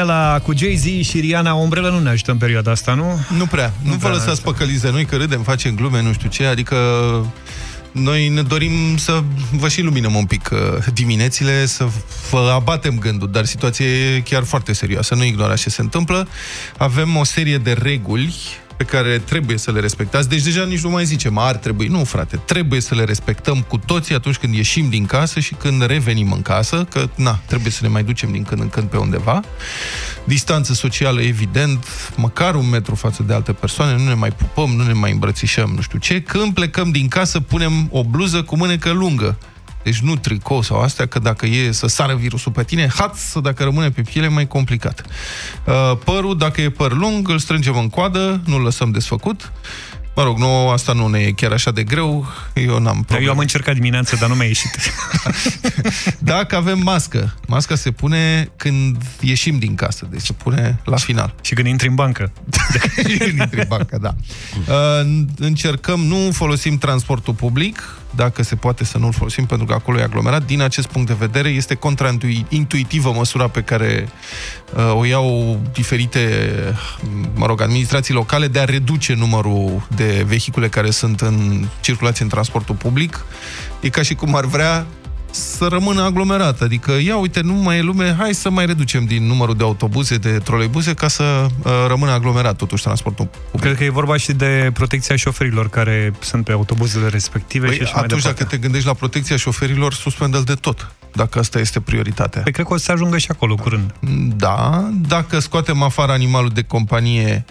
aia la, cu Jay-Z și Rihanna Umbrella nu ne ajută în perioada asta, nu? Nu prea. Nu, nu vă lăsați păcăliți noi că râdem, facem glume, nu știu ce, adică noi ne dorim să vă și luminăm un pic uh, diminețile, să vă abatem gândul, dar situația e chiar foarte serioasă, nu ignorați ce se întâmplă. Avem o serie de reguli pe care trebuie să le respectați. Deci deja nici nu mai zicem ar trebui. Nu, frate, trebuie să le respectăm cu toții atunci când ieșim din casă și când revenim în casă, că, na, trebuie să ne mai ducem din când în când pe undeva. Distanță socială, evident, măcar un metru față de alte persoane, nu ne mai pupăm, nu ne mai îmbrățișăm, nu știu ce. Când plecăm din casă, punem o bluză cu mânecă lungă deci nu tricou sau astea, că dacă e să sară virusul pe tine, haț, dacă rămâne pe piele, mai complicat. Uh, părul, dacă e păr lung, îl strângem în coadă, nu-l lăsăm desfăcut. Mă rog, nu, asta nu ne e chiar așa de greu, eu n-am probleme. Eu am încercat dimineața, dar nu mi-a ieșit. Dacă avem mască, masca se pune când ieșim din casă, deci se pune la final. Și când intri în bancă. când intri în bancă, da. Uh, încercăm, nu folosim transportul public, dacă se poate să nu-l folosim, pentru că acolo e aglomerat. Din acest punct de vedere, este contraintuitivă măsura pe care uh, o iau diferite, mă rog, administrații locale de a reduce numărul de vehicule care sunt în circulație în transportul public. E ca și cum ar vrea să rămână aglomerat. Adică, ia uite, nu mai e lume, hai să mai reducem din numărul de autobuze, de troleibuse, ca să uh, rămână aglomerat totuși transportul public. Cred că e vorba și de protecția șoferilor care sunt pe autobuzele respective păi, și așa atunci, dacă te gândești la protecția șoferilor, suspendă de tot dacă asta este prioritatea. Păi cred că o să ajungă și acolo curând. Da, dacă scoatem afară animalul de companie,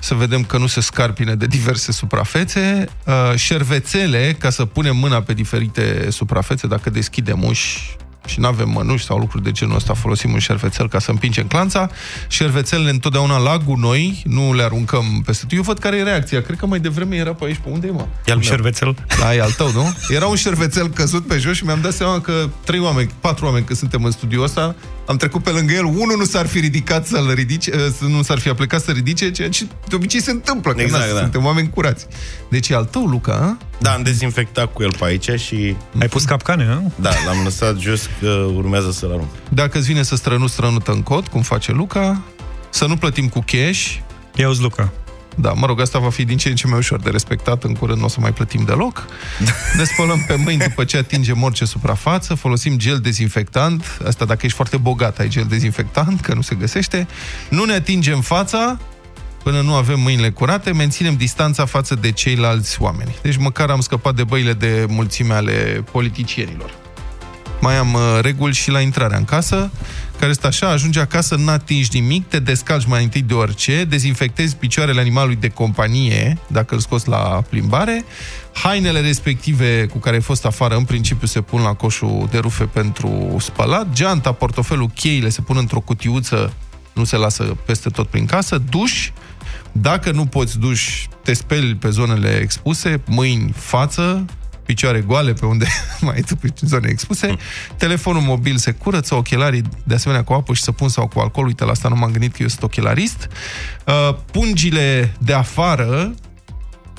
să vedem că nu se scarpine de diverse suprafețe, uh, șervețele, ca să punem mâna pe diferite suprafețe, dacă deschidem uși și nu avem mănuși sau lucruri de genul ăsta, folosim un șervețel ca să împingem clanța. Șervețelele întotdeauna la gunoi, nu le aruncăm peste tot. Eu văd care e reacția. Cred că mai devreme era pe aici, pe unde e, mă? E al șervețel? Da, e al tău, nu? Era un șervețel căzut pe jos și mi-am dat seama că trei oameni, patru oameni, că suntem în studiul ăsta, am trecut pe lângă el, unul nu s-ar fi ridicat să-l ridice, nu s-ar fi aplicat să ridice, ceea ce de obicei se întâmplă, că exact, da. suntem oameni curați. Deci e al tău, Luca, a? Da, am dezinfectat cu el pe aici și... Ai pus capcane, nu? Da, l-am lăsat jos că urmează să-l arunc. Dacă îți vine să strănu, strănută în cod, cum face Luca, să nu plătim cu cash. Ia-uzi, Luca. Da, mă rog, asta va fi din ce în ce mai ușor de respectat, în curând nu o să mai plătim deloc. Ne spălăm pe mâini după ce atingem orice suprafață, folosim gel dezinfectant, asta dacă ești foarte bogat ai gel dezinfectant, că nu se găsește. Nu ne atingem fața, până nu avem mâinile curate, menținem distanța față de ceilalți oameni. Deci măcar am scăpat de băile de mulțime ale politicienilor. Mai am uh, reguli și la intrarea în casă, care este așa, ajungi acasă, n-atingi nimic, te descalci mai întâi de orice, dezinfectezi picioarele animalului de companie, dacă îl scoți la plimbare, hainele respective cu care ai fost afară, în principiu se pun la coșul de rufe pentru spălat, geanta, portofelul, cheile se pun într-o cutiuță, nu se lasă peste tot prin casă, duș, dacă nu poți duș, te speli pe zonele expuse, mâini, față, picioare goale pe unde mai ai tu pe zone expuse, telefonul mobil se curăță, ochelarii de asemenea cu apă și săpun sau cu alcool, uite la asta nu m-am gândit că eu sunt ochelarist, uh, pungile de afară,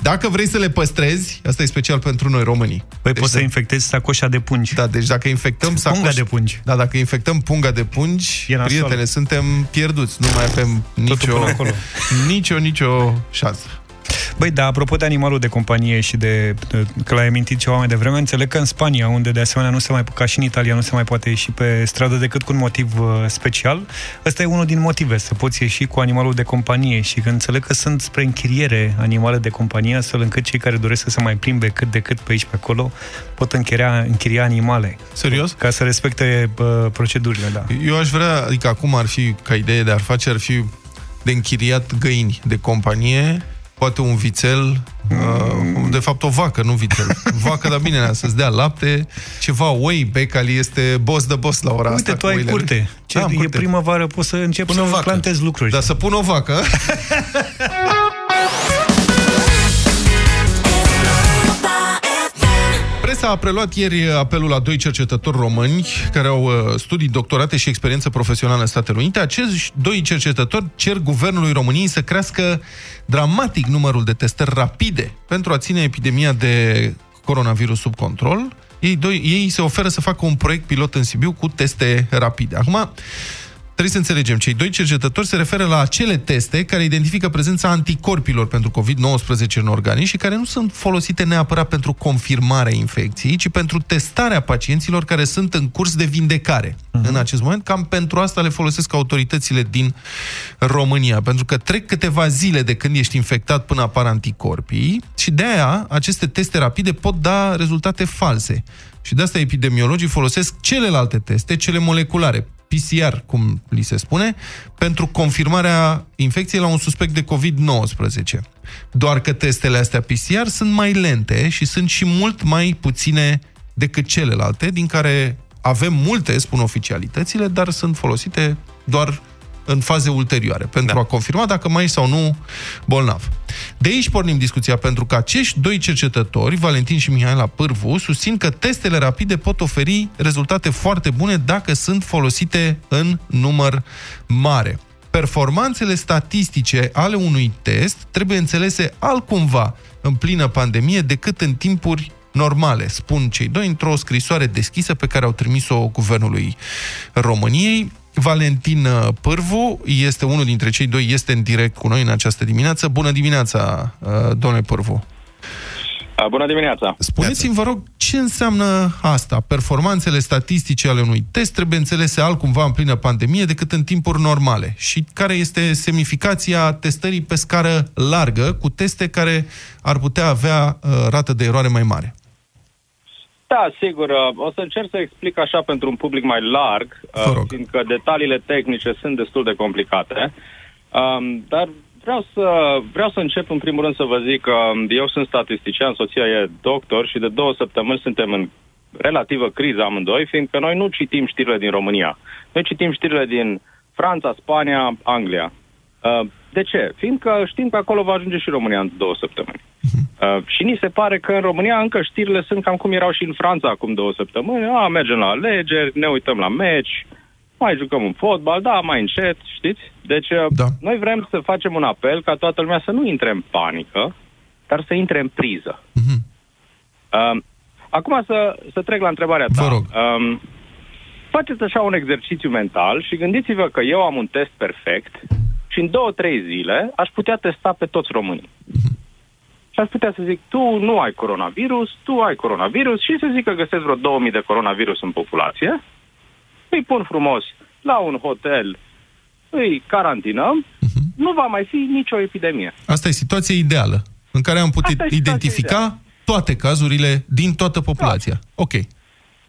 dacă vrei să le păstrezi, asta e special pentru noi românii. Păi deci poți de... să infectezi sacoșa de pungi. Da, deci dacă infectăm sacoș... Punga de pungi. Da, dacă infectăm punga de pungi, prietene, suntem pierduți. Nu mai avem nicio, nicio, nicio șansă. Băi, da, apropo de animalul de companie și de, că l-ai amintit ceva mai devreme, înțeleg că în Spania, unde de asemenea nu se mai, ca și în Italia, nu se mai poate ieși pe stradă decât cu un motiv uh, special, ăsta e unul din motive, să poți ieși cu animalul de companie și că înțeleg că sunt spre închiriere animale de companie, astfel încât cei care doresc să se mai plimbe cât de cât pe aici pe acolo, pot închiria, închiria animale. Serios? Ca să respecte uh, procedurile, da. Eu aș vrea, adică acum ar fi, ca idee de ar face, ar fi de închiriat găini de companie poate un vițel, uh, de fapt o vacă, nu vițel. Vacă, dar bine, să-ți dea lapte, ceva oi, Becali este boss de boss la ora Uite, asta. Uite, tu ai curte. Ce, da, e curte. primăvară, poți să începi pun să plantezi lucruri. Dar să pun o vacă. Presa a preluat ieri apelul la doi cercetători români care au uh, studii doctorate și experiență profesională în Statele Unite. Acești doi cercetători cer guvernului României să crească dramatic numărul de testări rapide pentru a ține epidemia de coronavirus sub control. Ei, doi, ei se oferă să facă un proiect pilot în Sibiu cu teste rapide. Acum, Trebuie să înțelegem, cei doi cercetători se referă la acele teste care identifică prezența anticorpilor pentru COVID-19 în organism și care nu sunt folosite neapărat pentru confirmarea infecției, ci pentru testarea pacienților care sunt în curs de vindecare. Uh-huh. În acest moment, cam pentru asta le folosesc autoritățile din România, pentru că trec câteva zile de când ești infectat până apar anticorpii și de aia aceste teste rapide pot da rezultate false. Și de asta epidemiologii folosesc celelalte teste, cele moleculare, PCR, cum li se spune, pentru confirmarea infecției la un suspect de COVID-19. Doar că testele astea PCR sunt mai lente și sunt și mult mai puține decât celelalte, din care avem multe, spun oficialitățile, dar sunt folosite doar în faze ulterioare, pentru da. a confirma dacă mai ești sau nu bolnav. De aici pornim discuția, pentru că acești doi cercetători, Valentin și Mihaela Pârvu, susțin că testele rapide pot oferi rezultate foarte bune dacă sunt folosite în număr mare. Performanțele statistice ale unui test trebuie înțelese altcumva în plină pandemie decât în timpuri normale, spun cei doi, într-o scrisoare deschisă pe care au trimis-o Guvernului României. Valentin uh, Pârvu este unul dintre cei doi, este în direct cu noi în această dimineață. Bună dimineața, uh, domnule Pârvu! Uh, bună dimineața! Spuneți-mi, vă rog, ce înseamnă asta? Performanțele statistice ale unui test trebuie înțelese altcumva în plină pandemie decât în timpuri normale. Și care este semnificația testării pe scară largă, cu teste care ar putea avea uh, rată de eroare mai mare? Da, sigur. Uh, o să încerc să explic așa pentru un public mai larg, uh, fiindcă detaliile tehnice sunt destul de complicate. Um, dar vreau să, vreau să încep în primul rând să vă zic că eu sunt statistician, soția e doctor și de două săptămâni suntem în relativă criză amândoi, fiindcă noi nu citim știrile din România. Noi citim știrile din Franța, Spania, Anglia. Uh, de ce? Fiindcă știm că acolo va ajunge și România în două săptămâni. Uh, și ni se pare că în România încă știrile sunt cam cum erau și în Franța acum două săptămâni. A, mergem la alegeri, ne uităm la meci, mai jucăm un fotbal, da, mai încet, știți? Deci uh, da. noi vrem să facem un apel ca toată lumea să nu intre în panică, dar să intre în priză. Uh-huh. Uh, acum să, să trec la întrebarea ta. Vă rog. Uh, faceți așa un exercițiu mental și gândiți-vă că eu am un test perfect și în două, trei zile aș putea testa pe toți românii. Uh-huh și aș putea să zic, tu nu ai coronavirus, tu ai coronavirus și să zic că găsesc vreo 2000 de coronavirus în populație, îi pun frumos la un hotel, îi carantinăm, uh-huh. nu va mai fi nicio epidemie. Asta e situația ideală, în care am putut identifica ideală. toate cazurile din toată populația. Da. Ok.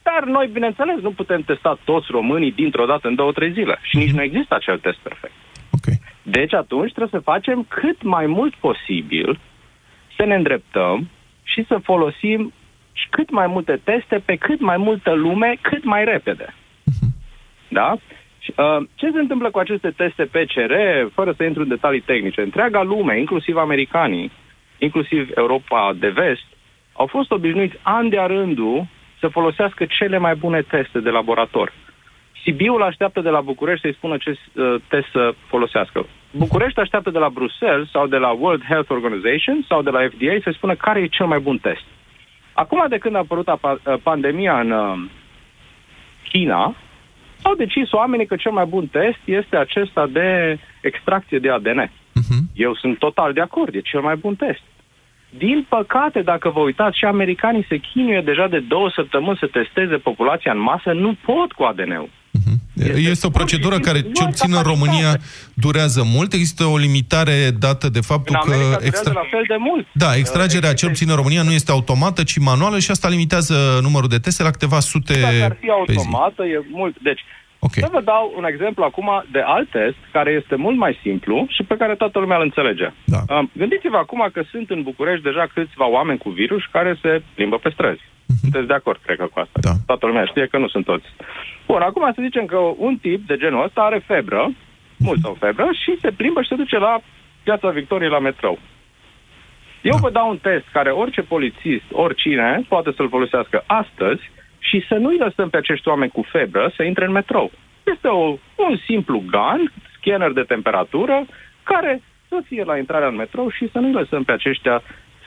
Dar noi, bineînțeles, nu putem testa toți românii dintr-o dată în două, trei zile. Și uh-huh. nici nu există acel test perfect. Okay. Deci atunci trebuie să facem cât mai mult posibil să ne îndreptăm și să folosim cât mai multe teste pe cât mai multă lume, cât mai repede. Da? Uh, ce se întâmplă cu aceste teste PCR, fără să intru în detalii tehnice? Întreaga lume, inclusiv americanii, inclusiv Europa de vest, au fost obișnuiți ani de-a rândul să folosească cele mai bune teste de laborator. Sibiul așteaptă de la București să-i spună ce uh, test să folosească. București așteaptă de la Bruxelles sau de la World Health Organization sau de la FDA să spună care e cel mai bun test. Acum, de când a apărut a, uh, pandemia în uh, China, au decis oamenii că cel mai bun test este acesta de extracție de ADN. Uh-huh. Mhm. Eu sunt total de acord, e cel mai bun test. Din păcate, dacă vă uitați, și americanii se chinuie deja de două săptămâni să testeze populația în masă, nu pot cu ADN-ul. Este, este o procedură care, ce obțin în România, durează mult. Există o limitare dată de faptul în că... Extra... la fel de mult. Da, extragerea, ce obțin în România, nu este automată, ci manuală și asta limitează numărul de teste la câteva sute Dacă ar fi automată, e mult. Deci, Okay. Să vă dau un exemplu acum de alt test care este mult mai simplu și pe care toată lumea îl înțelege. Da. Gândiți-vă acum că sunt în București deja câțiva oameni cu virus care se plimbă pe străzi. Uh-huh. Sunteți de acord, cred că, cu asta. Da. Toată lumea știe că nu sunt toți. Bun, acum să zicem că un tip de genul ăsta are febră, uh-huh. mult sau febră, și se plimbă și se duce la Piața Victoriei la metrou. Eu da. vă dau un test care orice polițist, oricine, poate să-l folosească astăzi și să nu-i lăsăm pe acești oameni cu febră să intre în metrou. Este o, un simplu gun, scanner de temperatură, care să fie la intrarea în metrou și să nu-i lăsăm pe aceștia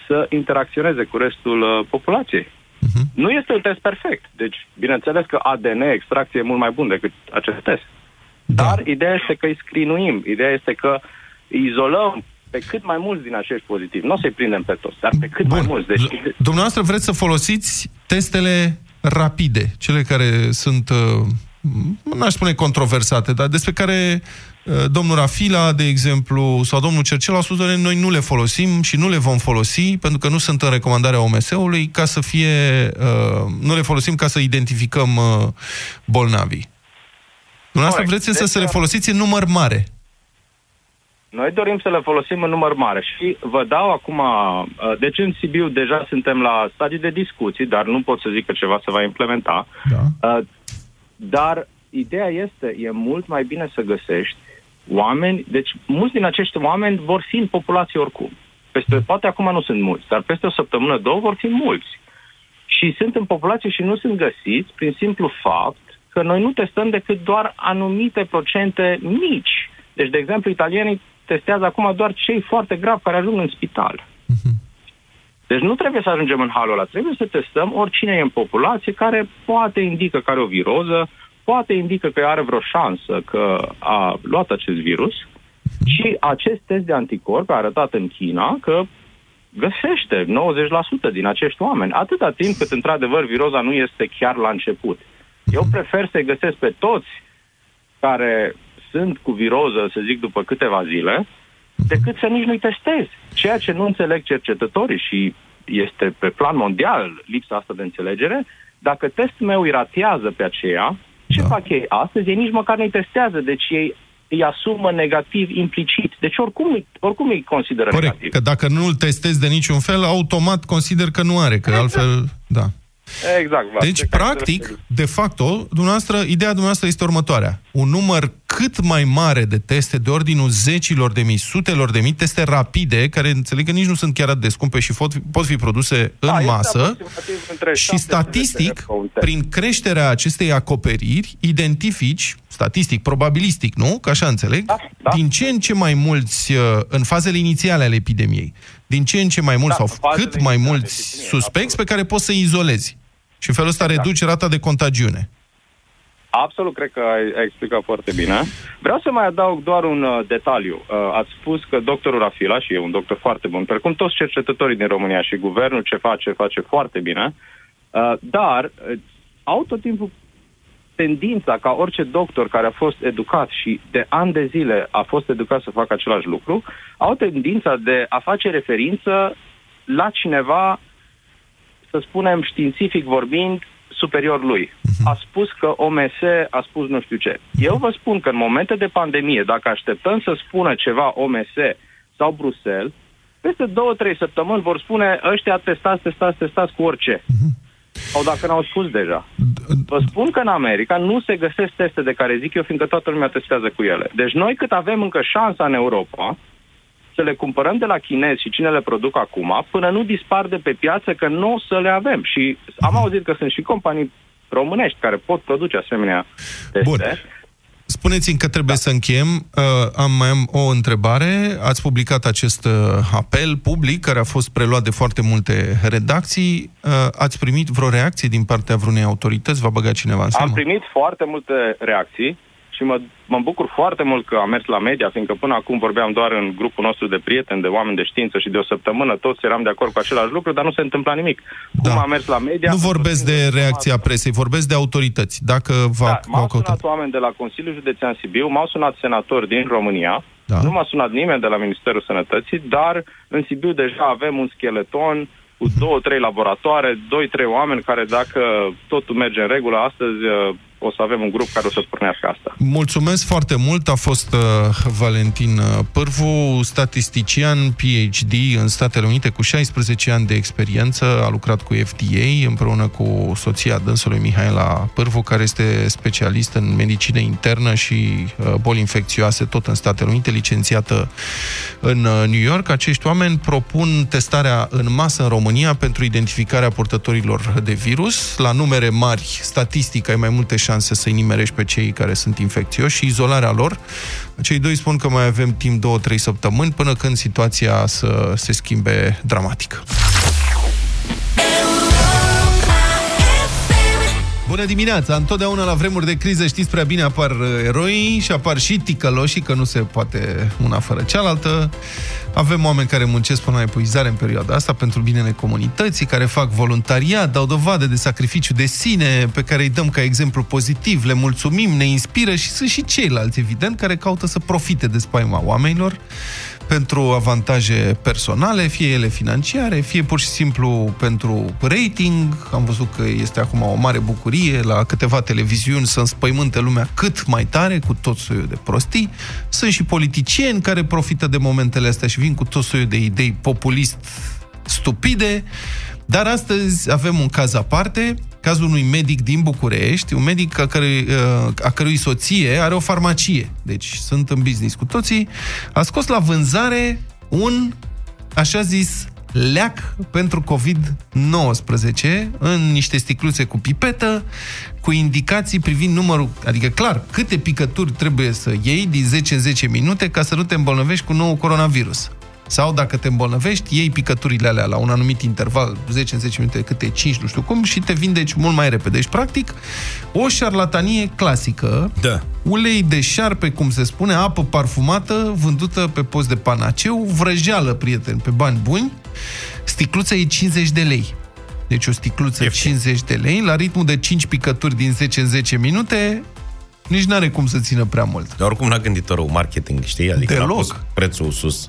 să interacționeze cu restul uh, populației. Uh-huh. Nu este un test perfect. Deci, bineînțeles că ADN extracție e mult mai bun decât acest test. Da. Dar ideea este că îi scrinuim, ideea este că îi izolăm pe cât mai mulți din acești pozitivi. Nu o să-i prindem pe toți, dar pe cât mai mulți. Deci, D- Dumneavoastră vreți să folosiți testele rapide, cele care sunt, uh, n-aș spune controversate, dar despre care uh, domnul Rafila, de exemplu, sau domnul Cercel au spus, "Doamne, noi nu le folosim și nu le vom folosi, pentru că nu sunt în recomandarea OMS-ului, ca să fie, uh, nu le folosim ca să identificăm uh, bolnavii. Dumneavoastră Corect. vreți însă Deci, să le uh, folosiți în număr mare. Noi dorim să le folosim în număr mare și vă dau acum, uh, deci în Sibiu deja suntem la stadii de discuții, dar nu pot să zic că ceva se va implementa, Da. Uh, dar ideea este, e mult mai bine să găsești oameni, deci mulți din acești oameni vor fi în populație oricum. Peste, poate acum nu sunt mulți, dar peste o săptămână, două vor fi mulți. Și sunt în populație și nu sunt găsiți prin simplu fapt că noi nu testăm decât doar anumite procente mici. Deci, de exemplu, italienii testează acum doar cei foarte gravi care ajung în spital. Deci nu trebuie să ajungem în halul ăla, trebuie să testăm oricine e în populație care poate indică că are o viroză, poate indică că are vreo șansă că a luat acest virus. Și acest test de anticorp a arătat în China că găsește 90% din acești oameni, atâta timp cât într-adevăr viroza nu este chiar la început. Eu prefer să-i găsesc pe toți care sunt cu viroză, să zic, după câteva zile, decât să nici nu-i testez. Ceea ce nu înțeleg cercetătorii și este pe plan mondial lipsa asta de înțelegere, dacă testul meu îi ratează pe aceea, ce Da. da. fac ei astăzi? Ei nici măcar nu-i testează, deci ei îi asumă negativ implicit. Deci oricum, îi- oricum îi consideră Corect, negativ. că dacă nu îl testezi de niciun fel, automat consider că nu are, că Exact. altfel, da. Exact. Vlad. Deci, Cred că ai practic, dreptate. de facto, dumneavoastră, ideea dumneavoastră este următoarea. Un număr cât mai mare de teste, de ordinul zecilor de mii, sutelor de mii, teste rapide, care înțeleg că nici nu sunt chiar atât de scumpe și pot, pot fi produse în Da, este masă, aproximativ între și 700 de statistic, euro un test. prin creșterea acestei acoperiri, identifici, statistic, probabilistic, nu? Că așa înțeleg, Da, da. din ce în ce mai mulți, uh, în fazele inițiale ale epidemiei, din ce în ce mai mulți Da, sau în fazele cât mai inițiale mulți ale epidemiei, suspecți absolut. pe care poți să-i izolezi. Și în felul ăsta Exact. reduci rata de contagiune. Absolut, cred că ai, ai explicat foarte bine. Vreau să mai adaug doar un uh, detaliu. Uh, ați spus că doctorul Rafila, și e un doctor foarte bun, precum toți cercetătorii din România și guvernul ce face, face foarte bine, uh, dar uh, au tot timpul tendința ca orice doctor care a fost educat și de ani de zile a fost educat să facă același lucru, au tendința de a face referință la cineva, să spunem științific vorbind, superior lui. A spus că OMS a spus nu știu ce. Eu vă spun că în momente de pandemie, dacă așteptăm să spună ceva OMS sau Bruxelles, peste două, trei săptămâni vor spune ăștia testați, testați, testați cu orice. Sau dacă n-au spus deja. Vă spun că în America nu se găsesc teste de care zic eu, fiindcă toată lumea testează cu ele. Deci noi cât avem încă șansa în Europa să le cumpărăm de la chinezi și cine le produc acum, până nu dispar de pe piață, că nu o să le avem. Și am auzit că sunt și companii românești care pot produce asemenea teste. Bun. Spuneți-mi că trebuie să încheiem. Uh, am mai am o întrebare. Ați publicat acest uh, apel public care a fost preluat de foarte multe redacții. Uh, ați primit vreo reacție din partea vreunei autorități? V-a băgat cineva în seamă? Am primit foarte multe reacții și mă, mă bucur foarte mult că am mers la media, fiindcă până acum vorbeam doar în grupul nostru de prieteni, de oameni de știință și de o săptămână toți eram de acord cu același lucru, dar nu se întâmpla nimic. Da. Cum am mers la media... Nu am vorbesc fost de singur reacția informat. presei, vorbesc de autorități. Dacă v-a, Da, v-au m-au căutat. sunat oameni de la Consiliul Județean Sibiu, m-au sunat senatori din România, Da. nu m-a sunat nimeni de la Ministerul Sănătății, dar în Sibiu deja avem un scheleton cu două, trei laboratoare, doi, trei oameni care dacă totul merge în regulă, astăzi uh, o să avem un grup care o să pornească asta. Mulțumesc foarte mult. A fost uh, Valentin uh, Pârvu, statistician, PhD în Statele Unite cu 16 ani de experiență. A lucrat cu FDA împreună cu soția dânsului Mihaela Pârvu, care este specialist în medicină internă și uh, boli infecțioase tot în Statele Unite, licențiată în uh, New York. Acești oameni propun testarea în masă în România pentru identificarea purtătorilor de virus. La numere mari, statistic, ai mai multe șanse să-i nimerești pe cei care sunt infecțioși și izolarea lor. Cei doi spun că mai avem timp 2-3 săptămâni până când situația să se schimbe dramatic. Bună dimineața! Întotdeauna la vremuri de criză știți prea bine apar uh, eroi și apar și ticăloșii, că nu se poate una fără cealaltă. Avem oameni care muncesc până la epuizare în perioada asta pentru binele comunității, care fac voluntariat, dau dovadă de sacrificiu de sine, pe care îi dăm ca exemplu pozitiv, le mulțumim, ne inspiră și sunt și ceilalți, evident, care caută să profite de spaima oamenilor pentru avantaje personale, fie ele financiare, fie pur și simplu pentru rating. Am văzut că este acum o mare bucurie la câteva televiziuni să înspăimânte lumea cât mai tare cu tot soiul de prostii. Sunt și politicieni care profită de momentele astea și vin cu tot soiul de idei populist stupide. Dar astăzi avem un caz aparte, cazul unui medic din București, un medic a cărui, a cărui soție are o farmacie, deci sunt în business cu toții, a scos la vânzare un, așa zis, leac pentru COVID-19 în niște sticluțe cu pipetă, cu indicații privind numărul, adică clar, câte picături trebuie să iei din 10 în 10 minute ca să nu te îmbolnăvești cu nou coronavirus. Sau dacă te îmbolnăvești, iei picăturile alea la un anumit interval, 10 în 10 minute, câte 5, nu știu cum, și te vindeci mult mai repede. Deci, practic, o șarlatanie clasică, Da. ulei de șarpe, cum se spune, apă parfumată, vândută pe post de panaceu, vrăjeală, prieteni, pe bani buni, sticluța e 50 de lei. Deci o sticluță Ieftin. 50 de lei, la ritmul de 5 picături din 10 în 10 minute, nici n-are cum să țină prea mult. Dar oricum n-a gândit rău marketing, știi? Adică n-a Deloc. pus prețul sus.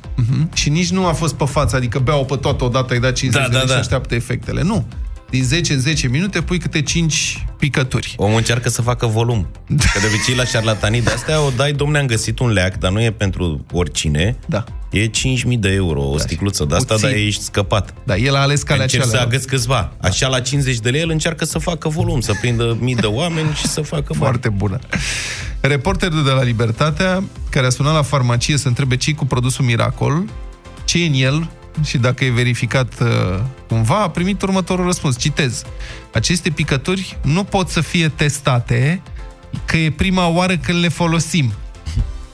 Și nici nu a fost pe față, adică beau pe toată odată, ai dat 50 Da, de da, lei și da. așteaptă efectele. Nu. Din 10 în 10 minute pui câte 5 picături. Omul încearcă să facă volum. Că de obicei la șarlatanii de astea o dai, domne, am găsit un leac, dar nu e pentru oricine. Da. E 5.000 de euro o sticluță de asta, Puțin. dar ești scăpat. Da, el a ales calea Încerc să cealaltă. agăți câțiva. Așa la 50 de lei el încearcă să facă volum, să prindă mii de oameni și să facă bani. Foarte bună. Reporterul de la Libertatea, care a sunat la farmacie să întrebe ce cu produsul Miracol, ce e în el și dacă e verificat uh, cumva, a primit următorul răspuns. Citez. Aceste picături nu pot să fie testate că e prima oară când le folosim.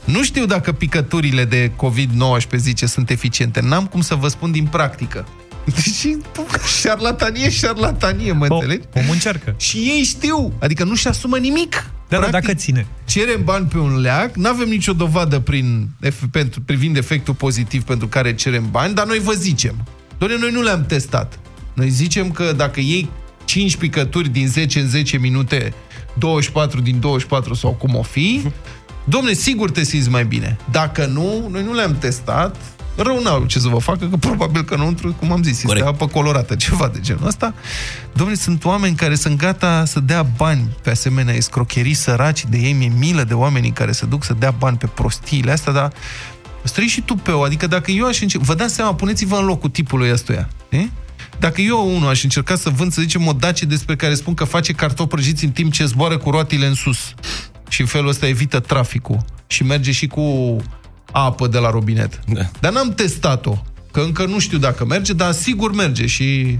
Nu știu dacă picăturile de COVID-19, zice, sunt eficiente. N-am cum să vă spun din practică. Deci, șarlatanie, șarlatanie, mă O, înțelegi? omul încearcă. Și ei știu, adică nu-și asumă nimic. Da, dar Practic, dacă ține. cerem bani pe un leac, nu avem nicio dovadă prin, ef- pentru, privind efectul pozitiv pentru care cerem bani, dar noi vă zicem. Doamne, noi nu le-am testat. Noi zicem că dacă iei 5 picături din 10 în 10 minute, 24 din 24 sau cum o fi, domne, sigur te simți mai bine. Dacă nu, noi nu le-am testat, rău n-au ce să vă facă, că probabil că înăuntru, cum am zis, este Corect. apă colorată, ceva de genul ăsta. Domnule, sunt oameni care sunt gata să dea bani pe asemenea escrocherii săraci de ei, mi-e milă de oamenii care se duc să dea bani pe prostiile astea, dar străi și tu pe o, adică dacă eu aș încerca, vă dați seama, puneți-vă în locul tipului ăstuia, e? Dacă eu, unul, aș încerca să vând, să zicem, o dacie despre care spun că face cartofi prăjiți în timp ce zboară cu roatile în sus și în felul ăsta evită traficul și merge și cu apă de la robinet. Da. Dar n-am testat-o, că încă nu știu dacă merge, dar sigur merge și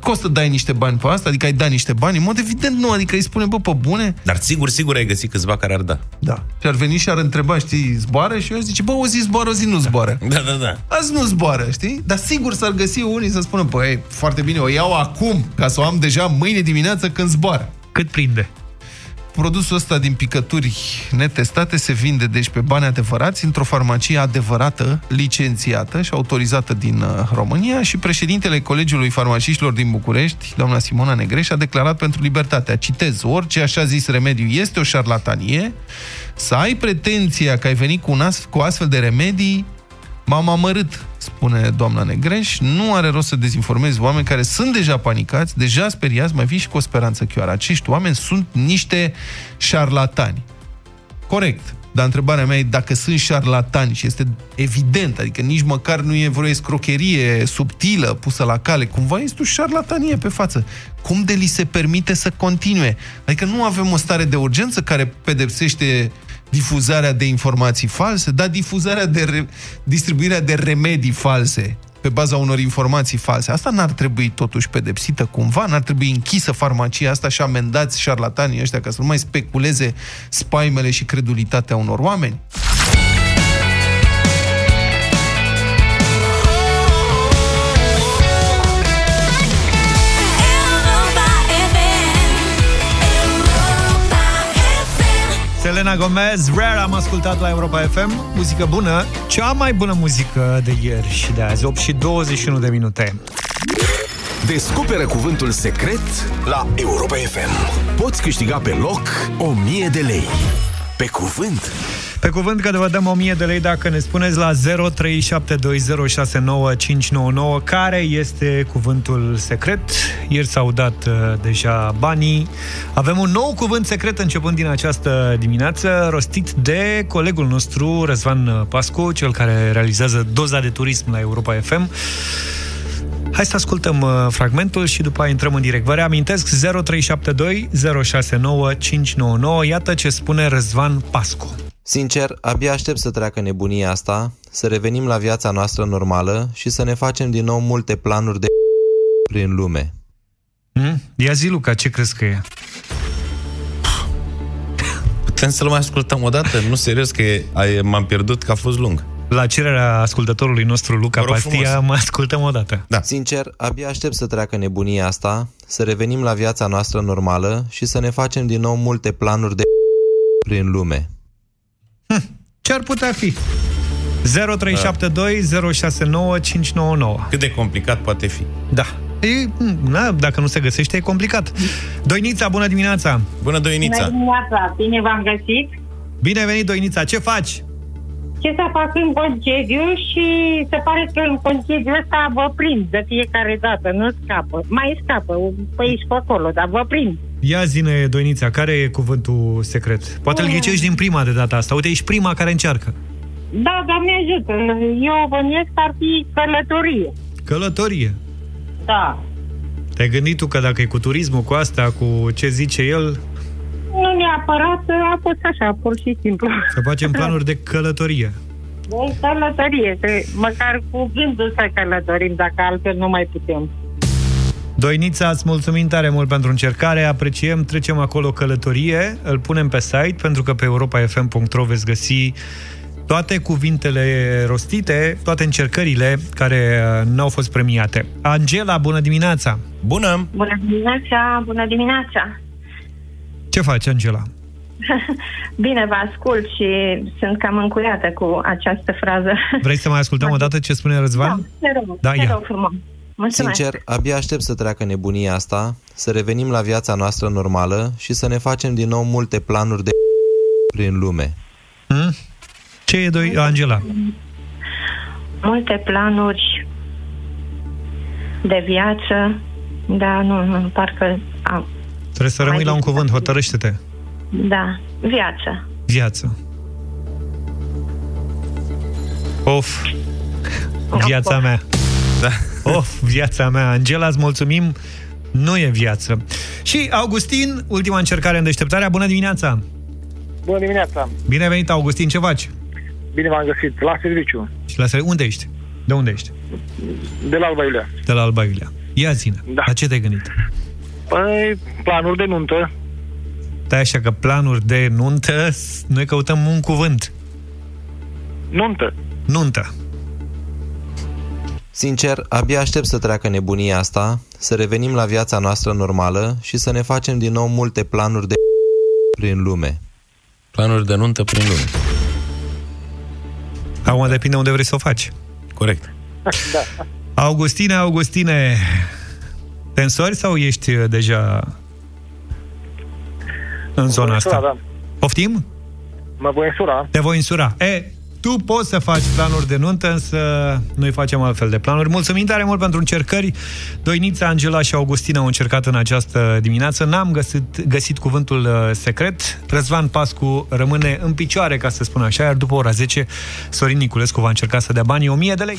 costă dai niște bani pe asta, adică ai da niște bani, în mod evident nu, adică îi spune, bă, pe bune, Dar sigur, sigur ai găsit câțiva care ar da. da. Și ar veni și ar întreba, știi, zboară? Și eu aș zice, bă, o zi zboară, o zi nu zboară. Da, da, da. Azi nu zboară, știi? Dar sigur s-ar găsi unii să spună, păi, foarte bine, o iau acum, ca să o am deja mâine dimineață când zboară. Cât prinde? Produsul ăsta din picături netestate se vinde deci pe bani adevărați într-o farmacie adevărată, licențiată și autorizată din uh, România și președintele Colegiului Farmaciștilor din București, doamna Simona Negreș, a declarat pentru Libertatea, citez, orice așa zis remediu este o șarlatanie, să ai pretenția că ai venit cu, un ast- cu astfel de remedii, m-am amărât, spune doamna Negreș, nu are rost să dezinformezi oameni care sunt deja panicați, deja speriați, mai vii și cu o speranță chioară. Acești oameni sunt niște șarlatani. Corect. Dar întrebarea mea e dacă sunt șarlatani și este evident, adică nici măcar nu e vreo escrocherie subtilă pusă la cale, cumva este o șarlatanie pe față. Cum de li se permite să continue? Adică nu avem o stare de urgență care pedepsește difuzarea de informații false, dar difuzarea de re... distribuirea de remedii false pe baza unor informații false. Asta n-ar trebui totuși pedepsită cumva, n-ar trebui închisă farmacia asta și amendați șarlatanii ăștia ca să nu mai speculeze spaimele și credulitatea unor oameni? Selena Gomez, Rare am ascultat la Europa FM, muzică bună, cea mai bună muzică de ieri și de azi, 8 și 21 de minute. Descoperă cuvântul secret la Europa FM. Poți câștiga pe loc 1000 de lei. Pe cuvânt! Pe cuvânt că vă dăm 1000 de lei dacă ne spuneți la 0372069599 care este cuvântul secret. Ieri s-au dat uh, deja banii. Avem un nou cuvânt secret începând din această dimineață, rostit de colegul nostru Răzvan Pascu, cel care realizează doza de turism la Europa FM. Hai să ascultăm uh, fragmentul și după aia intrăm în direct. Vă reamintesc 0372 069 599. Iată ce spune Răzvan Pascu. Sincer, abia aștept să treacă nebunia asta, să revenim la viața noastră normală și să ne facem din nou multe planuri de prin lume. Hmm? Ia zi, Luca, ce crezi că e? Putem să-l mai ascultăm o dată? Nu, serios, că e, m-am pierdut, că a fost lung. La cererea ascultătorului nostru, Luca Pastia, mă ascultăm o dată. Da. Sincer, abia aștept să treacă nebunia asta, să revenim la viața noastră normală și să ne facem din nou multe planuri de prin lume. Hm, ce ar putea fi? 0372 069 599. Cât de complicat poate fi? Da. E, na, dacă nu se găsește, e complicat. Doinița, bună dimineața! Bună, Doinița! Bună dimineața! Bine v-am găsit! Bine venit, Doinița! Ce faci? Ce să fac în concediu și se pare că în concediu ăsta vă prind de fiecare dată, nu scapă. Mai scapă, pe aici pe acolo, dar vă prind. Ia zine, Doinița, care e cuvântul secret? Poate îl mm. ghicești din prima de data asta. Uite, ești prima care încearcă. Da, Doamne ajută. Eu bănuiesc că ar fi călătorie. Călătorie? Da. Te-ai gândit tu că dacă e cu turismul, cu asta, cu ce zice el... Nu neapărat, a fost așa, pur și simplu. Să facem planuri de călătorie. De călătorie, că măcar cu gândul să călătorim, dacă altfel nu mai putem. Doinița, îți mulțumim tare mult pentru încercare, apreciem, trecem acolo călătorie, îl punem pe site, pentru că pe europafm.ro veți găsi toate cuvintele rostite, toate încercările care uh, n-au fost premiate. Angela, bună dimineața! Bună! Bună dimineața, bună dimineața! Ce faci, Angela? Bine, vă ascult și sunt cam încuiată cu această frază. Vrei să mai ascultăm o dată ce spune Răzvan? Da, te rog, da, te rog frumos. Mulțumesc. Sincer, abia aștept să treacă nebunia asta, să revenim la viața noastră normală și să ne facem din nou multe planuri de prin lume. Hmm? Ce e, doi, Angela? Multe planuri de viață, da, nu, nu parcă... A, Trebuie să rămâi la un cuvânt, hotărăște-te. Da, viață. Viață. Of, viața mea. Da. Of, viața mea. Angela, îți mulțumim. Nu e viață. Și Augustin, ultima încercare în deșteptarea. Bună dimineața! Bună dimineața! Bine venit, Augustin. Ce faci? Bine v-am găsit. La serviciu. Și la serviciu? Unde ești? De unde ești? De la Alba Iulia. De la Alba Iulia. Ia ține. Da. La ce te-ai gândit? Păi, planuri de nuntă. Stai așa că planuri de nuntă, noi căutăm un cuvânt. Nuntă. Nuntă. Sincer, abia aștept să treacă nebunia asta, să revenim la viața noastră normală și să ne facem din nou multe planuri de prin lume. Planuri de nuntă prin lume. Acum depinde unde vrei să o faci. Corect. da. Augustine, Augustine, te însori sau ești uh, deja în zona asta? Da. Poftim? Mă voi însura. Te voi însura. E, tu poți să faci planuri de nuntă, însă noi facem altfel de planuri. Mulțumim tare mult pentru încercări. Doinița, Angela și Augustina au încercat în această dimineață. N-am găsit, găsit cuvântul uh, secret. Răzvan Pascu rămâne în picioare, ca să spun așa, iar după ora 10, Sorin Niculescu va încerca să dea banii 1000 de lei.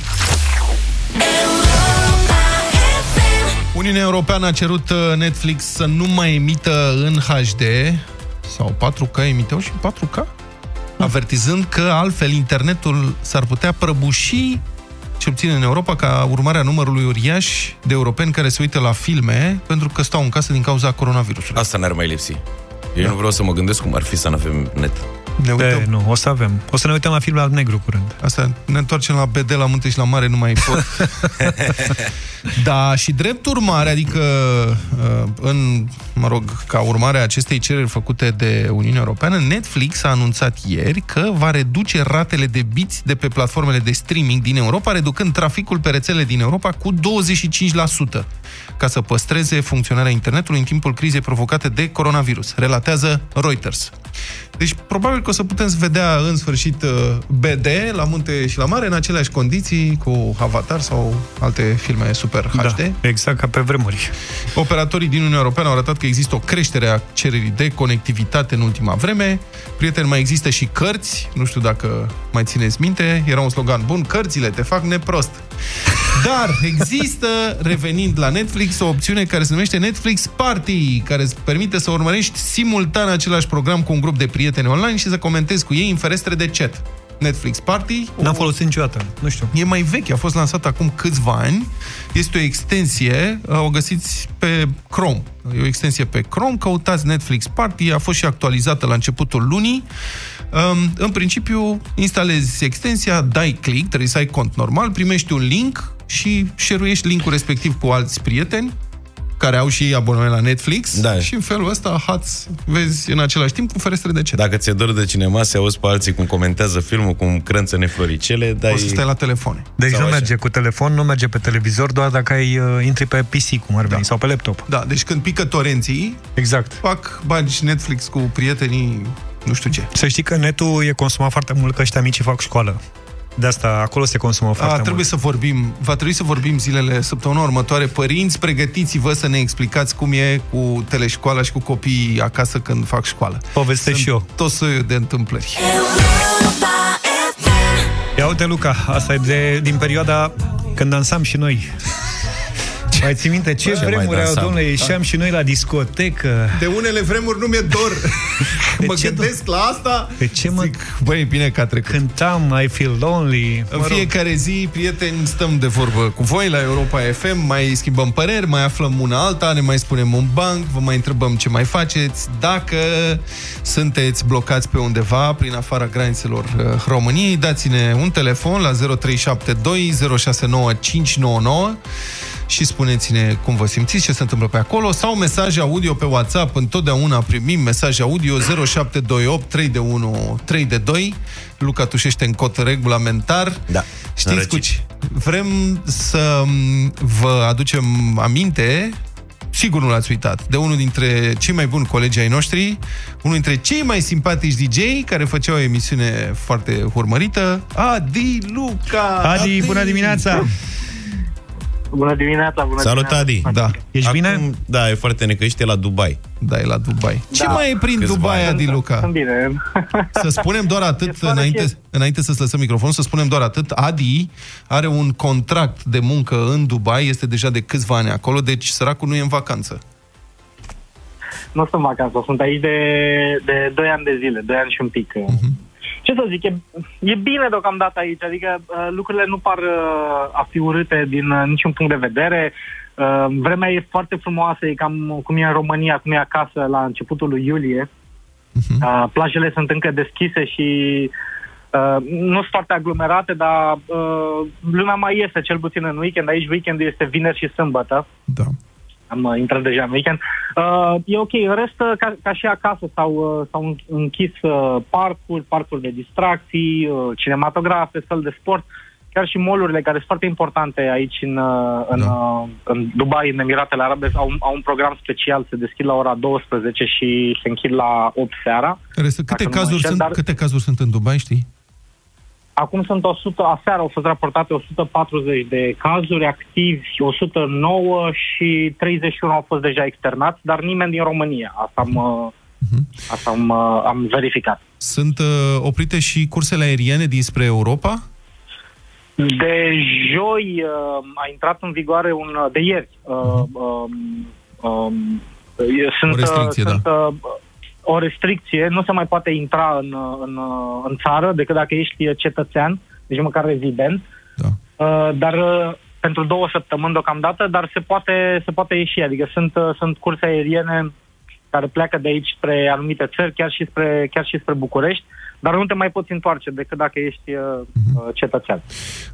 Uniunea Europeană a cerut uh, Netflix să nu mai emită în HD sau 4K, emiteau și 4K? avertizând că altfel internetul s-ar putea prăbuși ce obțin în Europa ca urmare a numărului uriaș de europeni care se uită la filme pentru că stau în casă din cauza coronavirusului. Asta n-ar mai lipsi. Eu da. nu vreau să mă gândesc cum ar fi să nu avem net. Ne uităm. De, nu, o să avem. O să ne uităm la filme al negru curând. Asta, ne întoarcem la BD, la munte și la mare, nu mai pot. da, și drept urmare, adică uh, în, mă rog, ca urmare a acestei cereri făcute de Uniunea Europeană, Netflix a anunțat ieri că va reduce ratele de biți de pe platformele de streaming din Europa, reducând traficul pe rețele din Europa cu 25% ca să păstreze funcționarea internetului în timpul crizei provocate de coronavirus, relatează Reuters. Deci, probabil că o să putem vedea în sfârșit uh, BD la munte și la mare în aceleași condiții cu Avatar sau alte filme super HD. Da, exact ca pe vremuri. Operatorii din Uniunea Europeană au arătat că există o creștere a cererii de conectivitate în ultima vreme. Prieteni, mai există și cărți, nu știu dacă mai țineți minte, era un slogan bun, cărțile te fac neprost. Dar există, revenind la Netflix, o opțiune care se numește Netflix Party, care îți permite să urmărești simultan același program cu un grup de prieteni online și să comentezi cu ei în ferestre de chat. Netflix Party. N-am folosit niciodată, nu știu. E mai veche, a fost lansat acum câțiva ani. Este o extensie, o găsiți pe Chrome. E o extensie pe Chrome, căutați Netflix Party, a fost și actualizată la începutul lunii. Um, în principiu, instalezi extensia, dai click, trebuie să ai cont normal, primești un link și share linkul respectiv cu alți prieteni care au și ei abonament la Netflix Da. și în felul ăsta hați, vezi în același timp cu ferestre de chat. Dacă ți-e dor de cinema, se auzi pe alții cum comentează filmul, cum crânță nefloricele, dai... Poți să stai la telefoane. Deci Sau nu așa. merge cu telefon, nu merge pe televizor, doar dacă ai uh, intri pe PC, cum ar veni, sau pe laptop. Da, deci când pică torenții, Exact. fac, bagi Netflix cu prietenii, nu știu ce. Să știi că netul e consumat foarte mult, că ăștia mici fac școală. De asta, acolo se consumă foarte A, trebuie mult. să vorbim, va trebui să vorbim zilele, săptămâna următoare. Părinți, pregătiți-vă să ne explicați cum e cu teleșcoala și cu copiii acasă când fac școală. Povestesc și eu. Tot soiul de întâmplări. Ia uite, Luca, asta e de, din perioada când dansam și noi. Mai ții minte ce, Ce mai vremuri au, dansam? domnule, ieșeam și noi la discotecă. De unele vremuri nu mi-e dor. De mă ce, gândesc la asta. Pe ce mă Zic, băi, bine că a trecut. cântam I Feel Lonely? În fiecare zi, prieteni, stăm de vorbă cu voi la Europa FM, mai schimbăm păreri, mai aflăm una alta, ne mai spunem un banc, vă mai întrebăm ce mai faceți. Dacă sunteți blocați pe undeva, prin afara granițelor uh, României, dați-ne un telefon la 0372 069 599 și spuneți-ne cum vă simțiți, ce se întâmplă pe acolo, sau mesaje audio pe WhatsApp, întotdeauna primim mesaje audio 0728 3 de 1 3 de 2. Luca tușește în cod regulamentar. Da. Știți Înrăcit. cu ce? Vrem să m, vă aducem aminte Sigur nu l-ați uitat, de unul dintre cei mai buni colegi ai noștri, unul dintre cei mai simpatici DJ care făcea o emisiune foarte urmărită, Adi Luca! Adi, bună dimineața! Bună dimineața, bună Salut, dimineața. Adi! Da, Ești Acum, bine? Da, e foarte necăști, e la Dubai. da, e la Dubai. Ce Da. mai e prin Câțiva Dubai, ani. Adi Luca? Sunt bine. Să spunem doar atât, E soare înainte, și- înainte să-ți lăsăm microfonul, să spunem doar atât. Adi are un contract de muncă în Dubai, este deja de câțiva ani acolo, deci săracul nu e în vacanță. nu sunt în vacanță, sunt aici de, de 2 ani de zile, 2 ani și un pic. Uh-huh. Ce să zic, e, e bine deocamdată aici, adică uh, lucrurile nu par uh, a fi urâte din uh, niciun punct de vedere. Uh, vremea e foarte frumoasă, e cam cum e în România, cum e acasă la începutul lui iulie. Uh, plajele sunt încă deschise și uh, nu sunt foarte aglomerate, dar uh, lumea mai iese, cel puțin în weekend. Aici weekendul este vineri și sâmbătă. Da. Am uh, intrat deja în weekend. Uh, e ok. În rest, uh, ca, ca și acasă, s-au, uh, s-au în- închis uh, parcuri, parcuri de distracții, uh, cinematografe, săli de sport, chiar și molurile care sunt foarte importante aici în, uh, în, Da. uh, în Dubai, în Emiratele Arabe, au, au un program special, se deschid la ora 12 și se închid la 8 seara. Care sunt, câte, Dacă nu mă cazuri înșel, sunt, dar- câte cazuri sunt în Dubai, știi? Acum sunt 100, aseară au fost raportate 140 de cazuri activi, 109 și 31 au fost deja externați, dar nimeni din România. Asta am, uh, asta am, uh, am verificat. Sunt uh, oprite și cursele aeriene dinspre Europa? De joi uh, a intrat în vigoare un... de ieri. Uh, um, um, e- sunt, O restricție, uh, sunt, da. Uh, o restricție, nu se mai poate intra în, uh, în, uh, în țară decât dacă ești uh, cetățean, deci măcar rezident. Da. Uh, dar uh, pentru două săptămâni deocamdată, dar se poate, se poate ieși. Adică sunt, uh, sunt curse aeriene care pleacă de aici spre anumite țări, chiar și spre, chiar și spre București. Dar nu te mai poți întoarce decât dacă ești uh, uh, cetățean.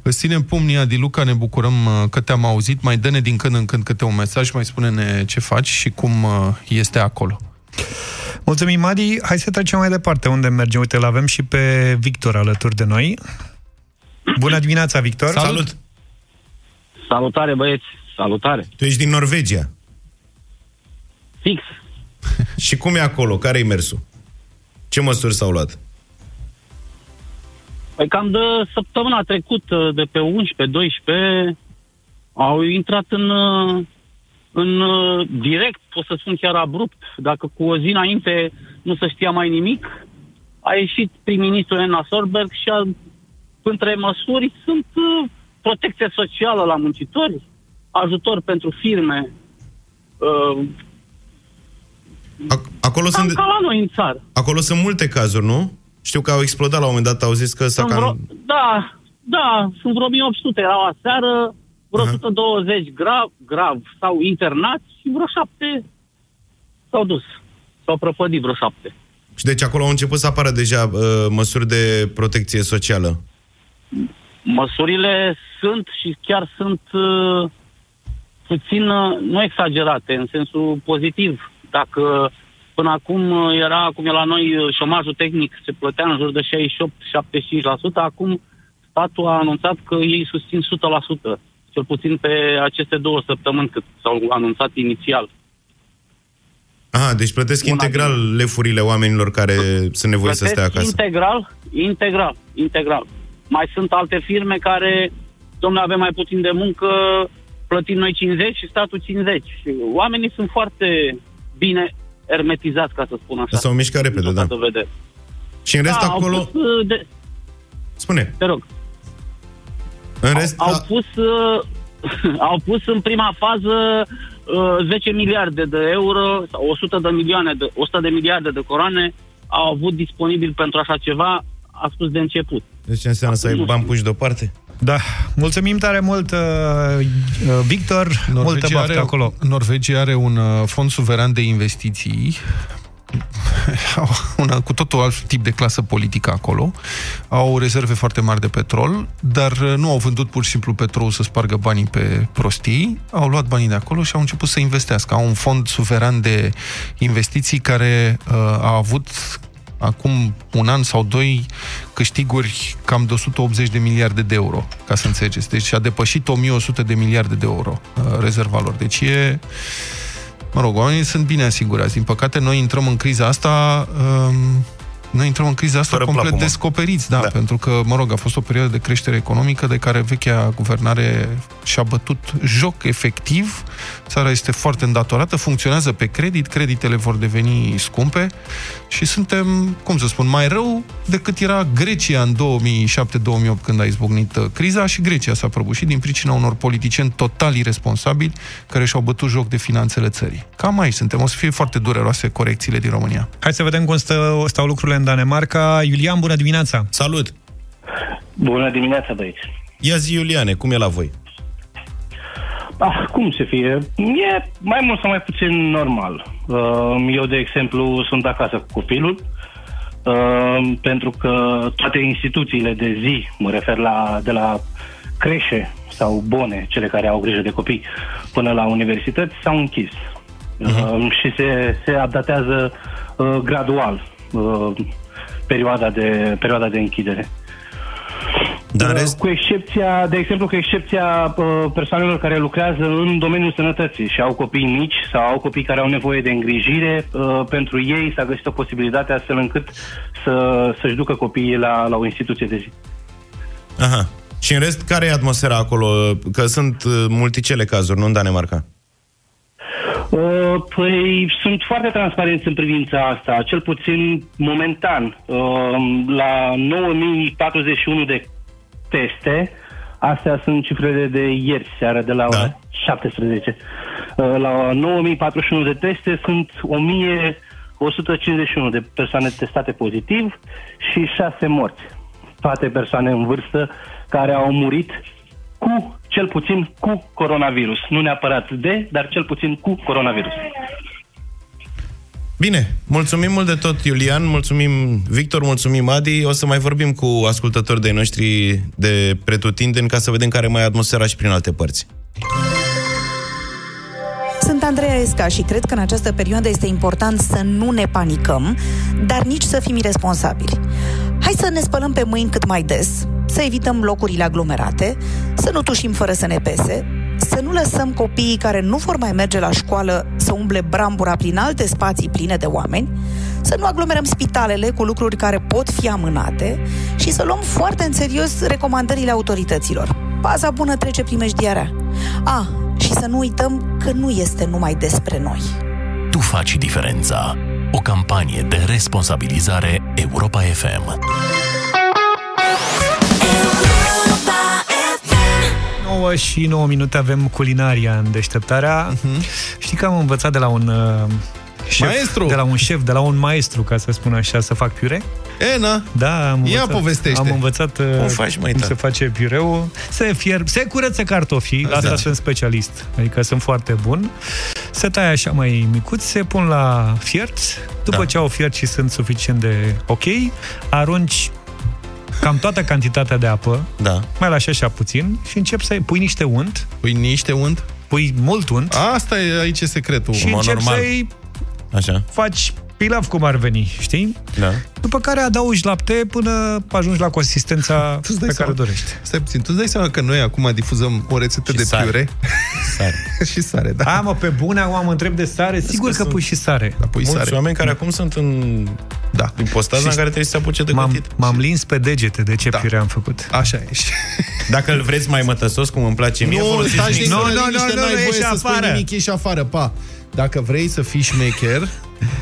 Îți ținem pumnii, Adi Luca, ne bucurăm uh, că te-am auzit. Mai dă-ne din când în când câte un mesaj, mai spune-ne ce faci și cum uh, este acolo. Mulțumim, Adi. Hai să trecem mai departe. Unde mergem? Uite, îl avem și pe Victor alături de noi. Bună dimineața, Victor! Salut! Salut. Salutare, băieți! Salutare! Tu ești din Norvegia. Fix. și cum e acolo? Care-i mersul? Ce măsuri s-au luat? Păi cam de săptămâna trecută, de pe 11-12, au intrat în, în direct, pot să spun chiar abrupt, dacă cu o zi înainte nu se știa mai nimic, a ieșit prim-ministrul Enna Sorberg și a, între măsuri sunt uh, protecție socială la muncitori, ajutor pentru firme, uh, Acolo cam sunt, ca la noi în țară. acolo sunt multe cazuri, nu? Știu că au explodat la un moment dat, au zis că s-a Sunt cam... vreo, da, da, sunt vreo 1800 erau aseară, vreo 120 grav, grav sau internați și vreo șapte s-au dus. S-au prăpădit vreo șapte. Și deci acolo au început să apară deja uh, măsuri de protecție socială. Măsurile sunt și chiar sunt uh, puțin, uh, nu exagerate, în sensul pozitiv. Dacă până acum uh, era, cum e la noi, uh, șomajul tehnic se plătea în jur de 68-75%, acum statul a anunțat că ei susțin 100%, cel puțin pe aceste două săptămâni cât s-au anunțat inițial. Aha, deci plătesc Una integral lefurile oamenilor care sunt nevoiți să stea Plătesc acasă. Integral, integral, integral. Mai sunt alte firme care, domnule, avem mai puțin de muncă, plătim noi 50 și statul 50. Și oamenii sunt foarte bine ermetizați, ca să spun așa. S-au mișcat repede, da. Să vedere. Și în rest da, acolo... Au pus, uh, de, Spune. te rog. În rest, Au a- pus, uh, au pus în prima fază uh, 10 miliarde de euro sau 100 de milioane de 100 de miliarde de coroane au avut disponibil pentru așa ceva, a spus de început. deci ce înseamnă să ai bani puși deoparte? Da, mulțumim tare mult, uh, uh, Victor, multă baftă are, acolo. Norvegia are un uh, fond suveran de investiții au una, cu totul alt tip de clasă politică acolo. Au rezerve foarte mari de petrol, dar uh, nu au vândut pur și simplu petrol să spargă banii pe prostii. Au luat banii de acolo și au început să investească. Au un fond suveran de investiții care uh, a avut acum un an sau doi câștiguri cam de 180 de miliarde de euro, ca să înțelegeți. Deci a depășit 1100 de miliarde de euro uh, rezerva lor. Deci e... Mă rog, oamenii sunt bine asigurați. Din păcate, noi intrăm în criza asta... Um, noi intrăm în criza asta Fără complet plapumă. descoperiți, da, da, pentru că, mă rog, a fost o perioadă de creștere economică de care vechea guvernare și-a bătut joc efectiv. Țara este foarte îndatorată, funcționează pe credit, creditele vor deveni scumpe și suntem, cum să spun, mai rău decât era Grecia în 2007-2008 când a izbucnit uh, criza și Grecia s-a prăbușit din pricina unor politicieni total irresponsabili care și-au bătut joc de finanțele țării. Cam aici suntem, o să fie foarte dureroase corecțiile din România. Hai să vedem cum stă, stau lucrurile în Danemarca. Iulian, bună dimineața! Salut! Bună dimineața, băieți. Ia zi, Iuliane, cum e la voi? Ah, cum să fie? E mai mult sau mai puțin normal. Uh, Eu, de exemplu, sunt acasă cu copilul, uh, pentru că toate instituțiile de zi, mă refer la, de la creșe sau bone, cele care au grijă de copii, până la universități, s-au închis. Uh, și se, se updatează uh, gradual uh, perioada, de, perioada de închidere. Dar Uh, Cu excepția, de exemplu, cu excepția uh, persoanelor care lucrează în domeniul sănătății și au copii mici sau au copii care au nevoie de îngrijire, uh, pentru ei s-a găsit o posibilitate astfel încât să, să-și ducă copiii la, la o instituție de zi. Aha. Și în rest, care e atmosfera acolo? Că sunt uh, multicele cazuri, nu în Danemarca. Uh, Păi sunt foarte transparenți în privința asta, cel puțin momentan. Uh, La 9041 de teste, astea sunt cifrele de ieri seara, de la ora 17. Uh, La 9041 de teste sunt 1151 de persoane testate pozitiv și 6 morți. Toate persoane în vârstă care au murit cu, cel puțin cu coronavirus. Nu neapărat de, dar cel puțin cu coronavirus. Bine, mulțumim mult de tot, Iulian, mulțumim Victor, mulțumim Adi. O să mai vorbim cu ascultători de noștri de pretutindeni ca să vedem care mai e atmosfera și prin alte părți. Sunt Andreea Esca și cred că în această perioadă este important să nu ne panicăm, dar nici să fim irresponsabili. Hai să ne spălăm pe mâini cât mai des, să evităm locurile aglomerate, să nu tușim fără să ne pese, să nu lăsăm copiii care nu vor mai merge la școală să umble brambura prin alte spații pline de oameni, să nu aglomerăm spitalele cu lucruri care pot fi amânate și să luăm foarte în serios recomandările autorităților. Baza bună trece primejdiarea. A, și să nu uităm că nu este numai despre noi. Tu faci diferența. O campanie de responsabilizare Europa FM. 9 și 9 minute avem culinaria în deșteptarea. Uh-huh. Știi că am învățat de la un uh, șef, Maestru! de la un șef, de la un maestru, ca să spun așa, să fac piure. E, na, Da, am Ia învățat, povestește. Am învățat uh, Cum faci, măi, cum tată? se face piureul. Se fierb, se curăță cartofii, la asta sunt specialist, adică sunt foarte bun. Se taie așa mai micuți, se pun la fiert, după Da. ce au fiert și sunt suficient de ok, arunci cam toată cantitatea de apă, Da. mai lași așa puțin și începi să pui niște unt, pui niște unt? pui mult unt Asta e aici e secretul. și mod începi normal. să-i Așa. faci pilaf cum ar veni, știi? Da. După care adaugi lapte până ajungi la consistența Tu-ți dai pe care seama- o dorești. Stai puțin, tu îți dai seama că noi acum difuzăm o rețetă Și de sare. piure Sare. și sare, da. A, mă, pe bune, acum mă întreb de sare, sigur că sunt- pui și sare. Da, pui Mulți sare. oameni care acum sunt în, Da. în postaza Și- în care trebuie să se apuce de M-am, gătit. m-am lins pe degete de ce Da. piure am făcut. Așa e. Și- Dacă îl vreți mai mătăsos, cum îmi place mie, Nu, folosiți stai mixer. nu, Nu, nu, nu, nu, nu, nu, n-ai voie ieși să spui afară. nimic, ieși afară, pa. Dacă vrei să fii șmecher,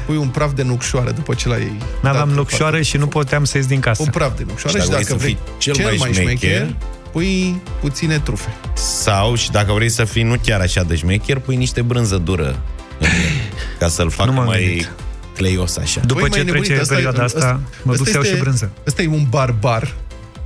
pui un praf de nucșoară după ce l-ai N-aveam dat lucșoară în și nu puteam să ies din casă. Un praf de nucșoară Și și dacă dacă vrei vrei să fii cel mai șmecher, pui puține trufe. Sau, și dacă vrei să fii nu chiar așa de șmecher, pui niște brânză dură în el, ca să-l facă Nu m-am mai gândit. cleios așa. După Băi, ce mai trece nebunit, asta e- perioada asta, mă duc să iau și este- brânză. Ăsta e un barbar.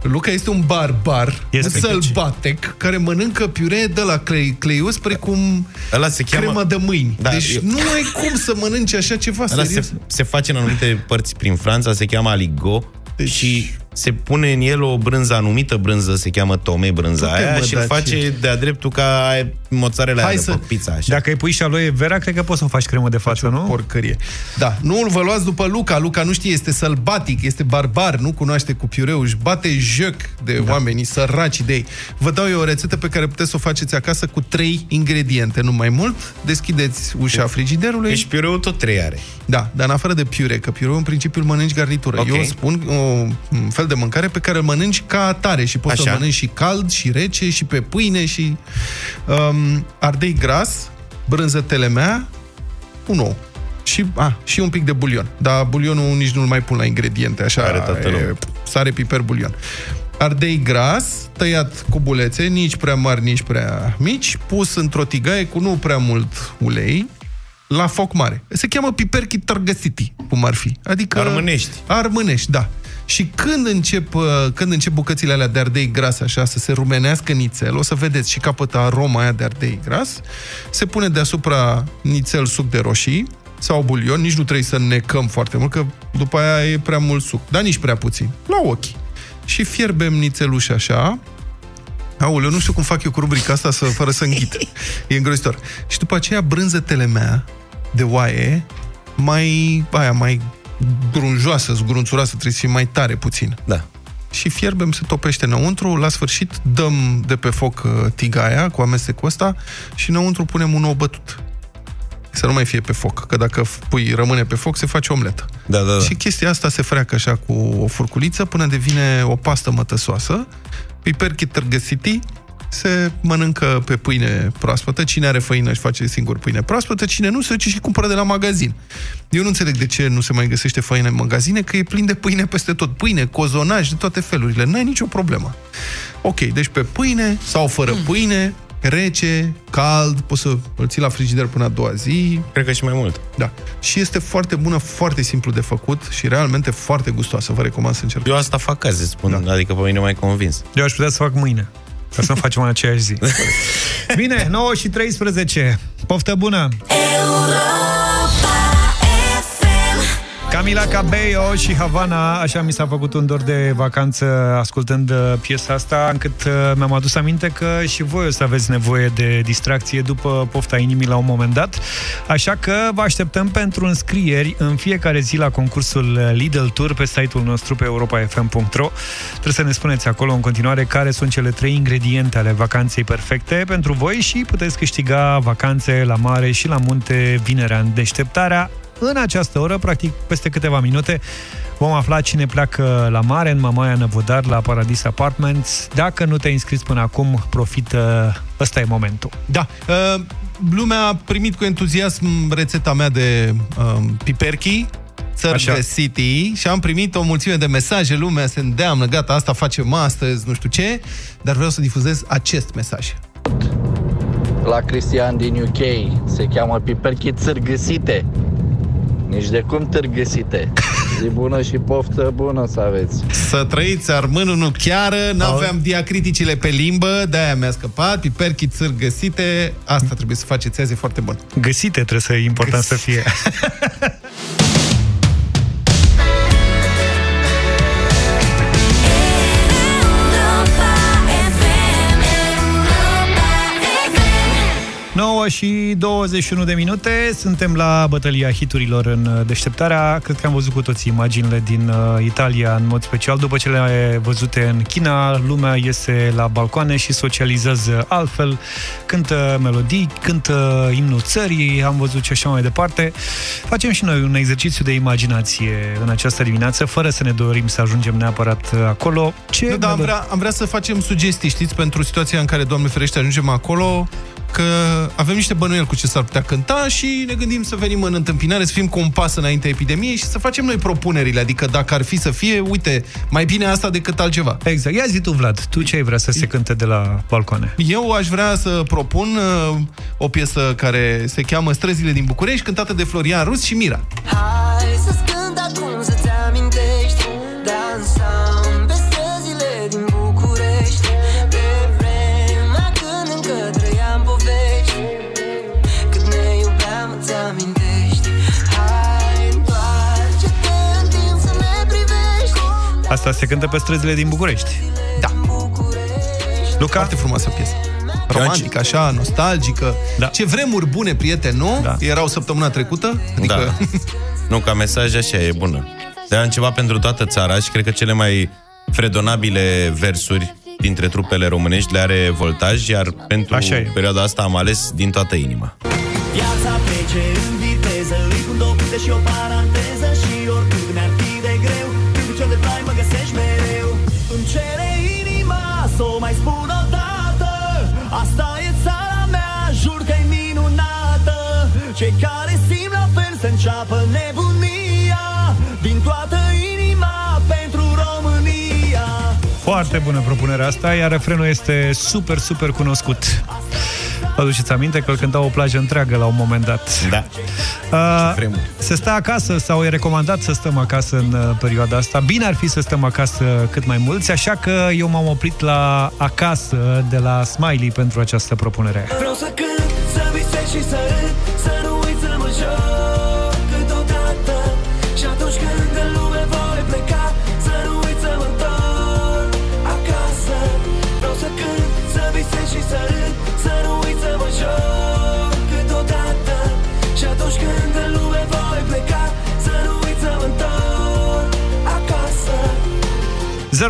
Luca este un barbar, Este. un sălbatec, care mănâncă piure de la clei, cleios precum Ăla se cheamă... crema de mâini. Da, deci eu- nu ai cum să mănânci așa ceva, Ăla serios. se, se face în anumite părți prin Franța, se cheamă aligo Deci- și se pune în el o brânză anumită brânză, se cheamă tome brânza Du-te, aia mă, și îl Daci. face de-a dreptul ca mozzarella Hai aia de să- pe pizza așa. Dacă îi pui și aloe vera, cred că poți să faci cremă de față, nu? Porcărie. Da, nu îl vă luați după Luca. Luca nu știe, este sălbatic, este barbar, nu cunoaște cu piureu, își bate joc de da. oamenii săraci de ei. Vă dau eu o rețetă pe care puteți să o faceți acasă cu trei ingrediente, nu mai mult. Deschideți ușa frigiderului. Deci piureul tot trei are. Da, dar în afară de piure, că piureu în principiu îl mănânci garnitură. Ok. Eu spun o, un fel de mâncare pe care îl mănânci ca atare și poți să Așa. mănânci și cald, și rece, și pe pâine, și um, ardei gras, brânză telemea, un ou. Și, a, și un pic de bulion. Dar bulionul nici nu-l mai pun la ingrediente, așa, Are toată e, lumea. sare, piper, bulion. Ardei gras, tăiat cu bulețe, nici prea mari, nici prea mici, pus într-o tigaie cu nu prea mult ulei, la foc mare. Se cheamă piperchi tărgăsiti, cum ar fi. Adică... Armânești. Armânești, da. Și când încep, uh, când încep bucățile alea de ardei gras așa să se rumenească nițel, o să vedeți și capătă aroma aia de ardei gras, se pune deasupra nițel suc de roșii sau bulion, nici nu trebuie să necăm foarte mult, că după aia e prea mult suc, dar nici prea puțin, la ochi. Și fierbem nițeluși așa, Aoleu, nu știu cum fac eu cu rubrica asta să, fără să înghit. E îngrozitor. Și după aceea brânză telemea de oaie, mai, aia, mai grunjoasă, zgrunțuroasă, trebuie să fie mai tare puțin. Da. Și fierbem, se topește înăuntru, la sfârșit dăm de pe foc uh, tigaia cu amestecul ăsta și înăuntru punem un ou bătut. Să nu mai fie pe foc, că dacă pui, rămâne pe foc, se face omletă. Da, da, da. Și chestia asta se freacă așa cu o furculiță până devine o pastă mătăsoasă. Piperchi târgăsiti se mănâncă pe pâine proaspătă. Cine are făină își face singur pâine proaspătă, cine nu se duce și cumpără de la magazin. Eu nu înțeleg de ce nu se mai găsește făină în magazine, că e plin de pâine peste tot. Pâine, cozonaj, de toate felurile. N-ai nicio problemă. Ok, deci pe pâine sau fără pâine, rece, cald, poți să îl ții la frigider până a doua zi, Cred că și mai mult. da. Și este foarte bună, foarte simplu de făcut și realmente foarte gustoasă. Vă recomand să încercați. Eu asta fac azi, spun, Da. adică pe mine mai convins. Eu aș putea să fac mâine. Ca să nu facem în aceeași zi. Bine, 9 și 13. Poftă bună! Europa FM Camila Cabello și Havana, așa mi s-a făcut un dor de vacanță ascultând uh, piesa asta, încât uh, mi-am adus aminte că și voi o să aveți nevoie de distracție după pofta inimii la un moment dat. Așa că vă așteptăm pentru înscrieri în fiecare zi la concursul Lidl Tour pe site-ul nostru pe europafm.ro. Trebuie să ne spuneți acolo în continuare care sunt cele trei ingrediente ale vacanței perfecte pentru voi și puteți câștiga vacanțe la mare și la munte vinerea în deșteptarea în această oră, practic peste câteva minute, vom afla cine pleacă la mare în Mamaia Năvodar la Paradis Apartments. Dacă nu te-ai înscris până acum, profită, ăsta e momentul. Da, uh, lumea a primit cu entuziasm rețeta mea de uh, piperchi, Țărgă City și am primit o mulțime de mesaje, lumea se îndeamnă, gata, asta facem astăzi, nu știu ce, dar vreau să difuzez acest mesaj. La Cristian din UK se cheamă piperchi țârgăsite. Nici de cum târgăsite. Zi bună și poftă bună să aveți. Să trăiți, armânul nu chiară, n-aveam diacriticile pe limbă, de-aia mi-a scăpat, piperchi țâr găsite, asta trebuie să faceți azi, e foarte bun. Găsite trebuie să e important să fie. și 21 de minute. Suntem la bătălia hiturilor în deșteptarea. Cred că am văzut cu toții imaginile din uh, Italia în mod special. După ce le văzute în China, lumea iese la balcoane și socializează altfel. Cântă melodii, cântă imnul țării, am văzut și așa mai departe. Facem și noi un exercițiu de imaginație în această dimineață, fără să ne dorim să ajungem neapărat acolo. Ce nu, da, am, vrea, am vrea să facem sugestii, știți, pentru situația în care, Doamne ferește, ajungem acolo, că avem niște bănuieli cu ce s-ar putea cânta și ne gândim să venim în întâmpinare, să fim cu un pas înainte epidemiei și să facem noi propunerile. Adică dacă ar fi să fie, uite, mai bine asta decât altceva. Exact. Ia zi tu, Vlad, tu ce ai vrea să se cânte de la balcoane? Eu aș vrea să propun uh, o piesă care se cheamă Străzile din București, cântată de Florian Rus și Mira. Hai să cânt acum să-ți Asta se cântă pe străzile din București. Da. Luca? Foarte frumoasă piesă. Romantică, așa, nostalgică. Da. Ce vremuri bune, prieteni, nu? Da. Erau săptămâna trecută? Adică... Da. nu, ca mesaj așa e bună. Dar ceva pentru toată țara și cred că cele mai fredonabile versuri dintre trupele românești le are voltaj, iar pentru Așa e. perioada asta am ales din toată inima. Viața trece în viteză Îi pun două puncte și o paranteză Cei care simt la fel să înceapă nebunia Din toată inima pentru România Foarte bună propunerea asta, iar refrenul este super, super cunoscut. Vă aduceți aminte că îl cânta o plajă întreagă la un moment dat. Da. Uh, se stă acasă sau e recomandat să stăm acasă în uh, perioada asta. Bine ar fi să stăm acasă cât mai mulți, așa că eu m-am oprit la acasă de la Smiley pentru această propunere. Vreau să cânt, să visez și să râd 0372069599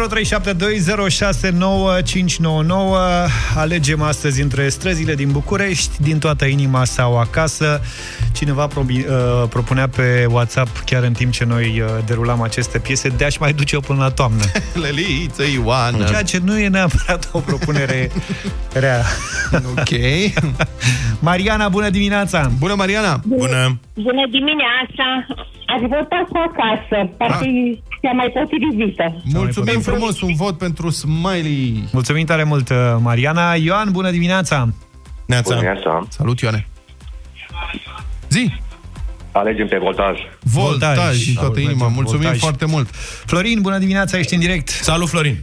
Alegem astăzi între străzile din București, din toată inima sau acasă. Cineva probi, uh, propunea pe WhatsApp, chiar în timp ce noi uh, derulam aceste piese, de a-și mai duce-o până la toamnă. Leliță Ioana. Ceea ce nu e neapărat o propunere rea. Ok. Mariana, bună dimineața! Bună, Mariana! Bună! Bună dimineața! Ați votat cu acasă. Parcă e cea mai potrivită. Mulțumim frumos, un vot pentru Smiley. Mulțumim tare mult, uh, Mariana. Ioan, bună dimineața! Neața. Dimineața. Salut, Ioane. Zi! Alegem pe voltaj. Voltaj, din toată Salut, inima. mergem, Mulțumim voltaj. foarte mult. Florin, bună dimineața, ești în direct. Salut, Florin!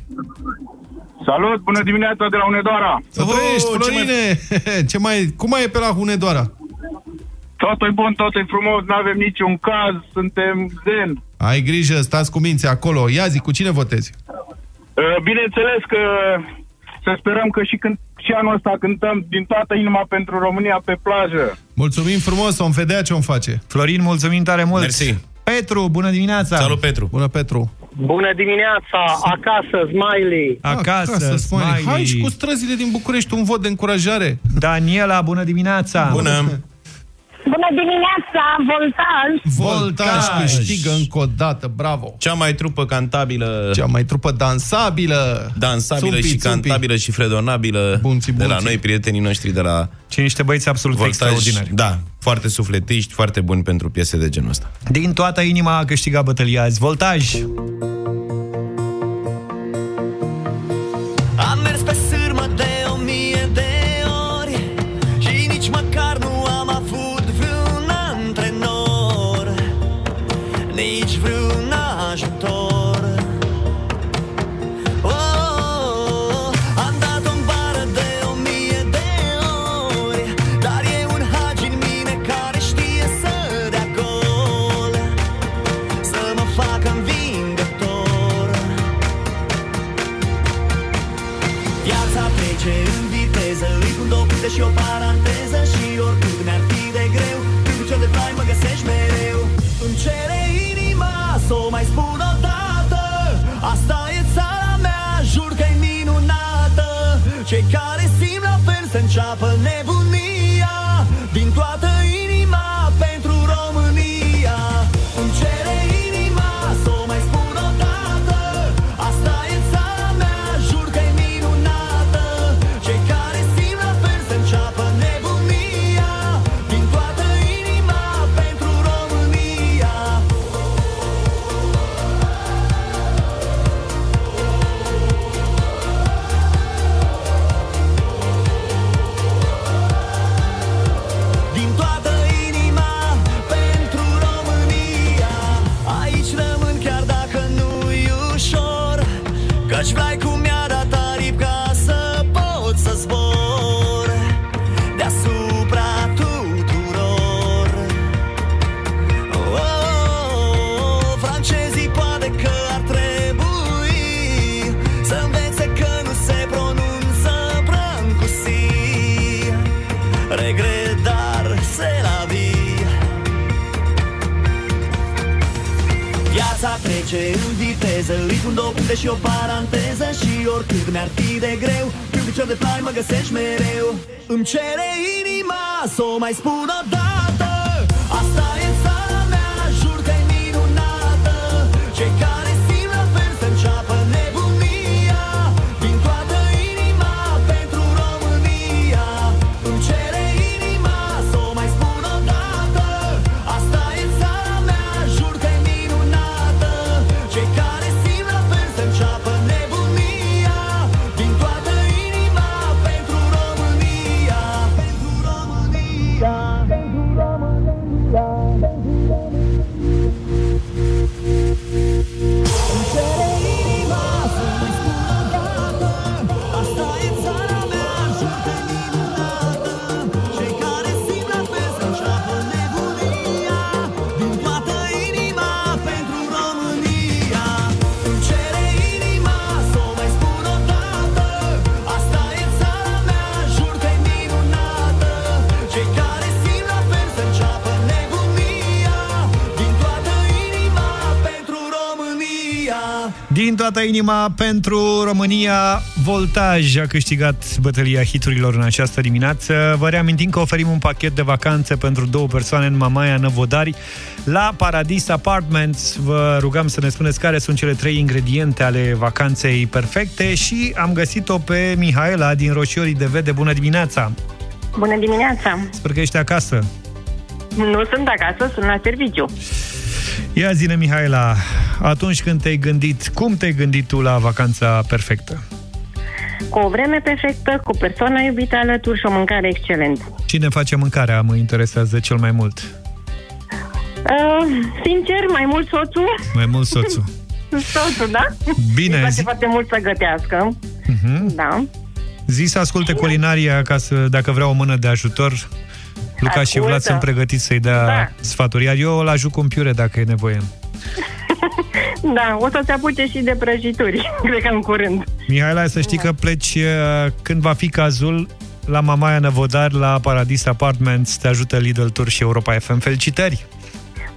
Salut, bună dimineața de la Unedoara. Să trăiești, ce Florine! Ce mai, cum mai e pe la Hunedoara? Tot Totul e bun, totul e frumos, nu avem niciun caz, suntem zen. Ai grijă, stați cu minți acolo. Ia zi, cu cine votezi? Uh, Bineînțeles că să sperăm că și, când, și anul ăsta cântăm din toată inima pentru România pe plajă. Mulțumim frumos, vom vedea ce om face. Florin, mulțumim tare mult! Mersi. Petru, bună dimineața! Salut, Petru! Bună, Petru! Bună dimineața, acasă, smiley. Acasă, smiley. Hai și cu străzile din București, un vot de încurajare. Daniela, bună dimineața! Bună! Bună dimineața, Voltaj! Voltaj câștigă încă o dată, bravo! Cea mai trupă cantabilă... Cea mai trupă dansabilă! Dansabilă Țumpi, și țumpi. cantabilă și fredonabilă Bunții, de la bunții. noi, prietenii noștri de la Ce niște băieți absolut Voltaj. extraordinari. Da, foarte sufletiști, foarte buni pentru piese de genul ăsta. Din toată inima a câștigat bătălia azi. Voltaj! Am și o paranteză Și oricât mi-ar fi de greu Când picior de plai mă găsești mereu. Îmi cere inima să o mai spun o dată Asta e țara mea, jur că e minunată. Cei care simt la fel să înceapă inima pentru România, Voltaj a câștigat bătălia hiturilor în această dimineață. Vă reamintim că oferim un pachet de vacanțe pentru două persoane în Mamaia Năvodari la Paradis Apartments. Vă rugăm să ne spuneți care sunt cele trei ingrediente ale vacanței perfecte și am găsit-o pe Mihaela din Roșiorii de Vede. Bună dimineața! Bună dimineața! Sper că ești acasă. Nu sunt acasă, sunt la serviciu. Ia zine, Mihaela, atunci când te-ai gândit, cum te-ai gândit tu la vacanța perfectă? Cu o vreme perfectă, cu persoana iubită alături și o mâncare excelentă. Cine face mâncarea mă interesează cel mai mult. Uh, sincer, mai mult soțul. Mai mult soțul. soțul, da? Bine, Îi place zi- foarte mult să gătească. Mhm. Da. Zi să asculte culinaria ca să, dacă vrea o mână de ajutor, Luca și Vlad sunt pregătiți să-i dea Da. sfaturi, iar eu îl ajut cu un piure dacă e nevoie. Da, o să se apuce și de prăjituri, cred că în curând. Mihaela, să știi că pleci uh, când va fi cazul la Mamaia Năvodar, la Paradis Apartments, te ajută Lidl Tour și Europa FM. Felicitări!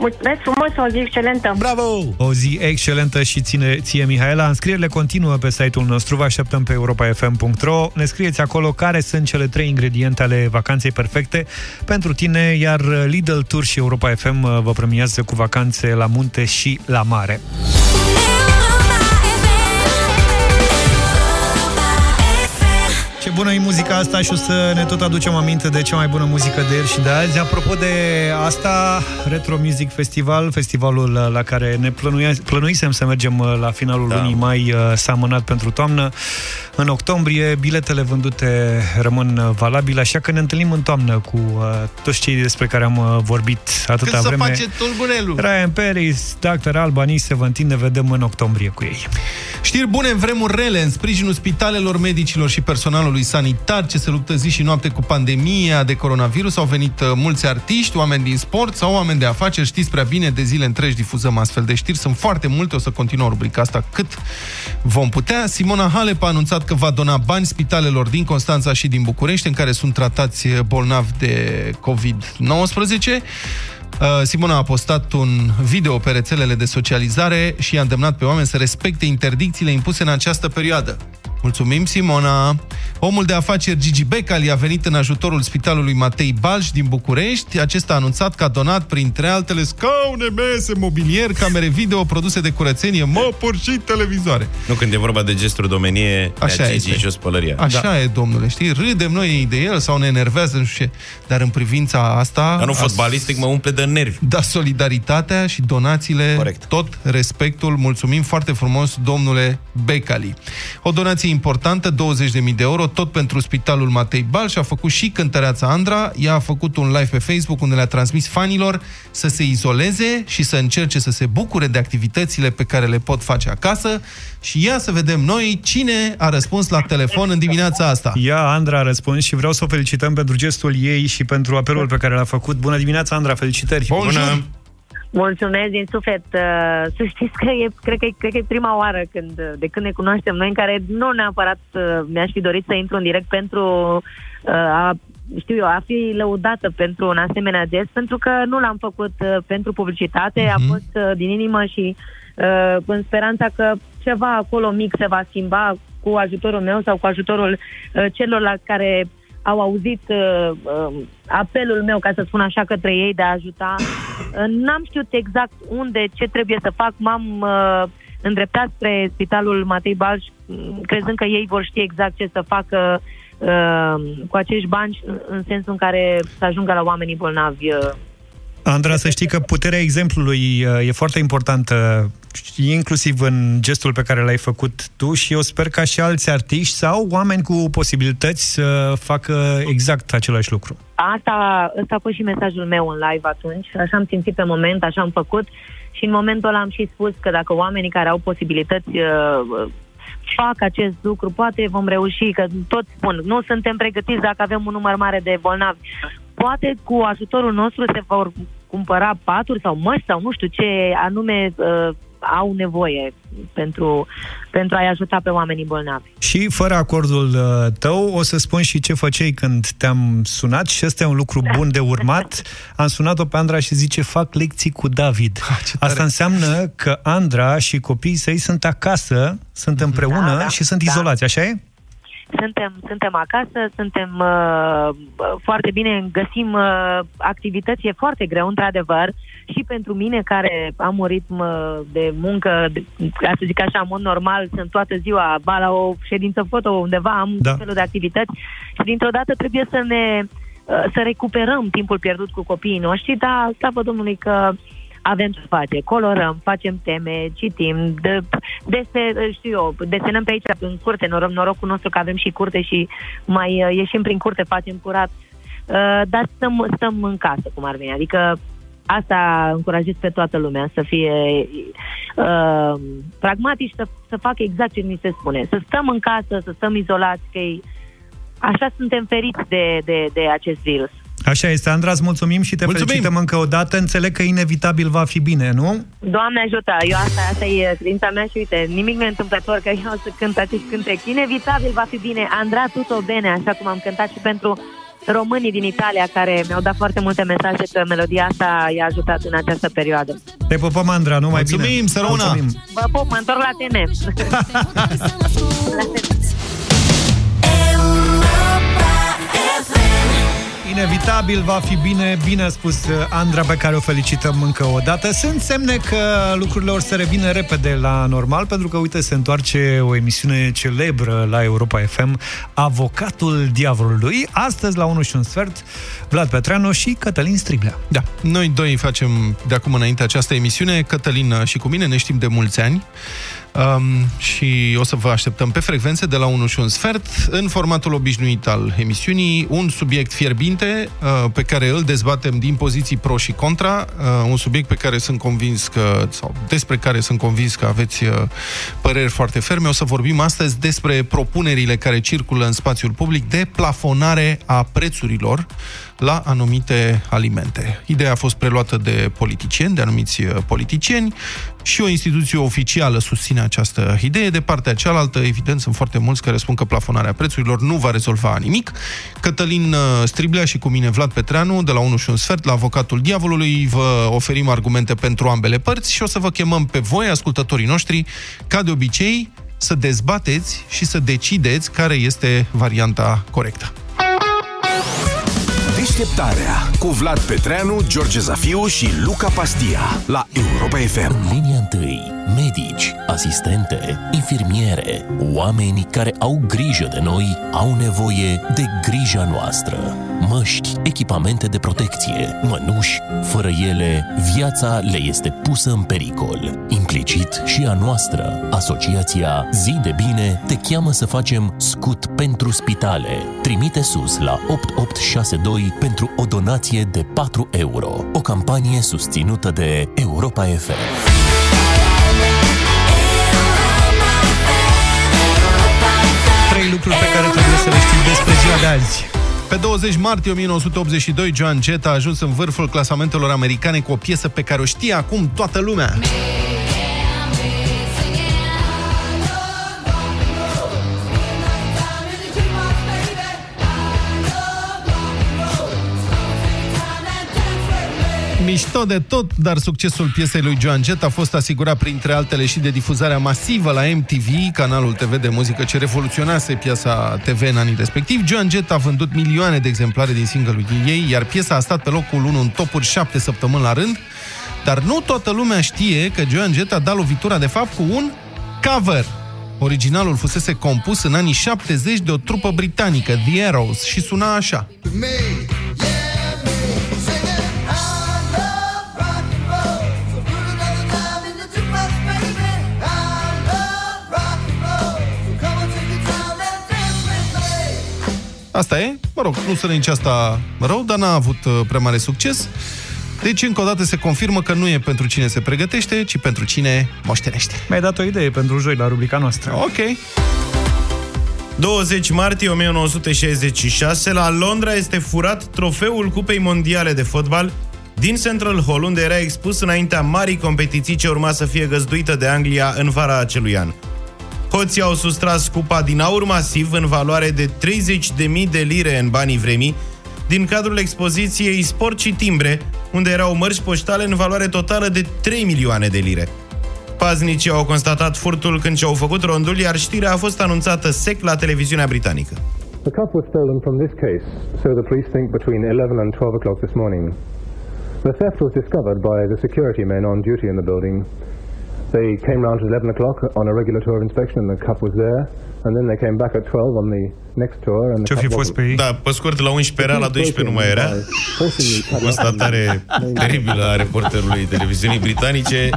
Mulțumesc frumos, o zi excelentă. Bravo! O zi excelentă și ține, ție, Mihaela. Înscrierile continuă pe site-ul nostru, vă așteptăm pe europafm.ro. Ne scrieți acolo care sunt cele trei ingrediente ale vacanței perfecte pentru tine, iar Lidl Tour și Europa FM uh, vă premiază cu vacanțe la munte și la mare. Bună e muzica asta și o să ne tot aducem aminte de cea mai bună muzică de ieri și de azi. Apropo de asta, Retro Music Festival, festivalul uh, la care ne plănuia, plănuisem să mergem uh, la finalul da. lunii mai, uh, s-a amânat pentru toamnă. În octombrie, biletele vândute rămân uh, valabile, așa că ne întâlnim în toamnă cu uh, toți cei despre care am uh, vorbit atâta Când să vreme. face tulbunelul. Ryan Paris, Dr. Albany, Seventeen, ne vedem în octombrie cu ei. Știri bune în vremuri rele, în sprijinul spitalelor, medicilor și personalului sanitar ce se luptă zi și noapte cu pandemia de coronavirus. Au venit uh, mulți artiști, oameni din sport sau oameni de afaceri. Știți prea bine, de zile întregi difuzăm astfel de știri. Sunt foarte multe, o să continuăm rubrica asta cât vom putea. Simona Halep a anunțat că va dona bani spitalelor din Constanța și din București, în care sunt tratați uh, bolnavi de COVID-19. Uh, Simona a postat un video pe rețelele de socializare și i-a îndemnat pe oameni să respecte interdicțiile impuse în această perioadă. Mulțumim, Simona! Omul de afaceri Gigi Becali a venit în ajutorul spitalului Matei Balș din București. Acesta a anunțat că a donat, printre altele, scaune, mese, mobilier, camere video, produse de curățenie, mopuri și televizoare. Nu, când e vorba de gesturi domenie, Așa Gigi este. jos pălăria. Așa da. e, domnule, știi? Râdem noi de el sau ne enervează, nu știu ce. Dar în privința asta... Dar nu a- fotbalistic mă umple de nervi. Da, solidaritatea și donațiile, Corect. tot respectul. Mulțumim foarte frumos, domnule Becali. O donație importantă, 20.000 de euro, tot pentru Spitalul Matei Bal și a făcut și cântăreața Andra. Ea a făcut un live pe Facebook unde le-a transmis fanilor să se izoleze și să încerce să se bucure de activitățile pe care le pot face acasă. Și ia să vedem noi cine a răspuns la telefon în dimineața asta. Ea, Andra, a răspuns și vreau să o felicităm pentru gestul ei și pentru apelul pe care l-a făcut. Bună dimineața, Andra, felicitări! Bună! Mulțumesc din suflet. Uh, Să știți că e, cred, că, e- cred că e prima oară când, de când ne cunoaștem noi în care nu neapărat uh, mi-aș fi dorit să intru în direct pentru uh, a știu eu, a fi lăudată pentru un asemenea gest, pentru că nu l-am făcut uh, pentru publicitate, a fost uh, din inimă și uh, în speranța că ceva acolo mic se va schimba cu ajutorul meu sau cu ajutorul uh, celorlalți care au auzit uh, uh, apelul meu, ca să spun așa, către ei de a ajuta. Uh, n-am știut exact unde, ce trebuie să fac. M-am uh, îndreptat spre spitalul Matei Balș, m, crezând că ei vor ști exact ce să facă uh, cu acești bani, în- în sensul în care să ajungă la oamenii bolnavi. Uh, Andra, să știi că puterea exemplului uh, e foarte importantă, inclusiv în gestul pe care l-ai făcut tu și eu sper ca și alți artiști sau oameni cu posibilități să facă exact același lucru. Asta, ăsta a fost și mesajul meu în live atunci. Așa am simțit pe moment, așa am făcut. Și în momentul ăla am și spus că dacă oamenii care au posibilități uh, fac acest lucru, poate vom reuși, că tot spun, nu suntem pregătiți dacă avem un număr mare de bolnavi. Poate cu ajutorul nostru se vor cumpăra paturi sau măști sau nu știu ce anume uh, au nevoie pentru, pentru a-i ajuta pe oamenii bolnavi. Și fără acordul uh, tău, o să spun și ce făceai când te-am sunat și ăsta e un lucru bun de urmat. Am sunat-o pe Andra și zice, fac lecții cu David. Asta înseamnă că Andra și copiii săi sunt acasă, sunt împreună Da, da, și sunt da. izolați, așa e? Suntem, suntem acasă, suntem uh, foarte bine, găsim uh, activități, e foarte greu, într-adevăr, și pentru mine care am un ritm uh, de muncă, de, ca să zic așa, în mod normal, sunt toată ziua, ba la o ședință foto undeva, am Da. da. felul de activități și dintr-o dată trebuie să ne uh, să recuperăm timpul pierdut cu copiii noștri, dar slavă Domnului că avem ce face, colorăm, facem teme, citim, de, dese, știu eu, desenăm pe aici în curte, noroc, norocul nostru că avem și curte și mai uh, ieșim prin curte, facem curat, uh, dar stăm, stăm în casă, cum ar veni, adică asta încurajez pe toată lumea, să fie uh, pragmatici, să, să facă exact ce ni se spune, să stăm în casă, să stăm izolați, că e- așa suntem feriți de, de, de acest virus. Așa este, Andra, îți mulțumim și te Mulțumim. felicităm încă o dată. Înțeleg că inevitabil va fi bine, nu? Doamne ajută, eu asta, asta e credința mea și uite, nimic nu e întâmplător că eu o să cânt acest cântec. Inevitabil va fi bine, Andra tutto bene, așa cum am cântat și pentru românii din Italia care mi-au dat foarte multe mesaje că melodia asta i-a ajutat în această perioadă. Te pupăm, Andra, numai bine. Mulțumim, să rămână! Mulțumim. Vă pup, mă întorc la tine. La tine. Inevitabil va fi bine, bine a spus uh, Andra, pe care o felicităm încă o dată. Sunt semne că lucrurile or să revină repede la normal, pentru că, uite, se întoarce o emisiune celebră la Europa FM, Avocatul Diavolului. Astăzi, la 1 și un sfert, Vlad Petreanu și Cătălin Striblea. Da, noi doi facem de acum înainte această emisiune, Cătălin și cu mine, ne știm de mulți ani. Um, și o să vă așteptăm pe frecvențe de la 1 și un sfert, în formatul obișnuit al emisiunii, un subiect fierbinte uh, pe care îl dezbatem din poziții pro și contra, uh, un subiect pe care sunt convins că, sau despre care sunt convins că aveți uh, păreri foarte ferme. O să vorbim astăzi despre propunerile care circulă în spațiul public de plafonare a prețurilor la anumite alimente. Ideea a fost preluată de politicieni, de anumiți uh, politicieni și o instituție oficială susține această idee. De partea cealaltă, evident, sunt foarte mulți care spun că plafonarea prețurilor nu va rezolva nimic. Cătălin uh, Striblea și cu mine Vlad Petreanu, de la 1 și un sfert, la Avocatul Diavolului, vă oferim argumente pentru ambele părți și o să vă chemăm pe voi, ascultătorii noștri, ca de obicei, să dezbateți și să decideți care este varianta corectă. Deșteptarea cu Vlad Petreanu, George Zafiu și Luca Pastia la Europa FM. În linia întâi, medici, asistente, infirmiere, oameni care au grijă de noi, au nevoie de grija noastră. Măști, echipamente de protecție, mănuși, fără ele, viața le este pusă în pericol. Implicit și a noastră. Asociația Zi de Bine te cheamă să facem scut pentru spitale. Trimite sus la 8862 pentru o donație de 4 euro. O campanie susținută de Europa FM. Trei lucruri pe care trebuie să le știi despre ziua de azi. Pe 20 martie 1982, Joan Jett a ajuns în vârful clasamentelor americane cu o piesă pe care o știe acum toată lumea. Mișto de tot, dar succesul piesei lui Joan Jett a fost asigurat printre altele și de difuzarea masivă la MTV, canalul TV de muzică ce revoluționase piesa TV în anii respectivi. Joan Jett a vândut milioane de exemplare din single-ul ei, iar piesa a stat pe locul 1 în topuri 7 săptămâni la rând, dar nu toată lumea știe că Joan Jett a dat lovitura de fapt cu un cover. Originalul fusese compus în anii 70 de o trupă britanică, The Arrows, și suna așa. Asta e, mă rog, nu sună nici asta rău, dar n-a avut uh, prea mare succes. Deci, încă o dată se confirmă că nu e pentru cine se pregătește, ci pentru cine moștenește. Mi-ai dat o idee pentru joi la rubrica noastră. Ok. 20 martie 1966, la Londra este furat trofeul Cupei Mondiale de Fotbal din Central Hall, unde era expus înaintea marii competiții ce urma să fie găzduită de Anglia în vara acelui an. Hoții au sustras cupa din aur masiv în valoare de 30.000 de lire în banii vremii, din cadrul expoziției Sport și Timbre, unde erau mărci poștale în valoare totală de 3 milioane de lire. Paznicii au constatat furtul când și-au făcut rondul, iar știrea a fost anunțată sec la televiziunea britanică. The cup was stolen from this case, so the police think between 11 and 12 o'clock this morning. The theft was discovered by the security men on duty in the building. They came round at 11 o'clock on a regular tour of inspection and the cup was there. And then they came back at 12 on the next tour and the Ce-o fi cup fost wasn't. pe ei? Da, pe scurt, la 11 era, la 12 nu mai era. Constatare teribilă a reporterului televiziunii britanice.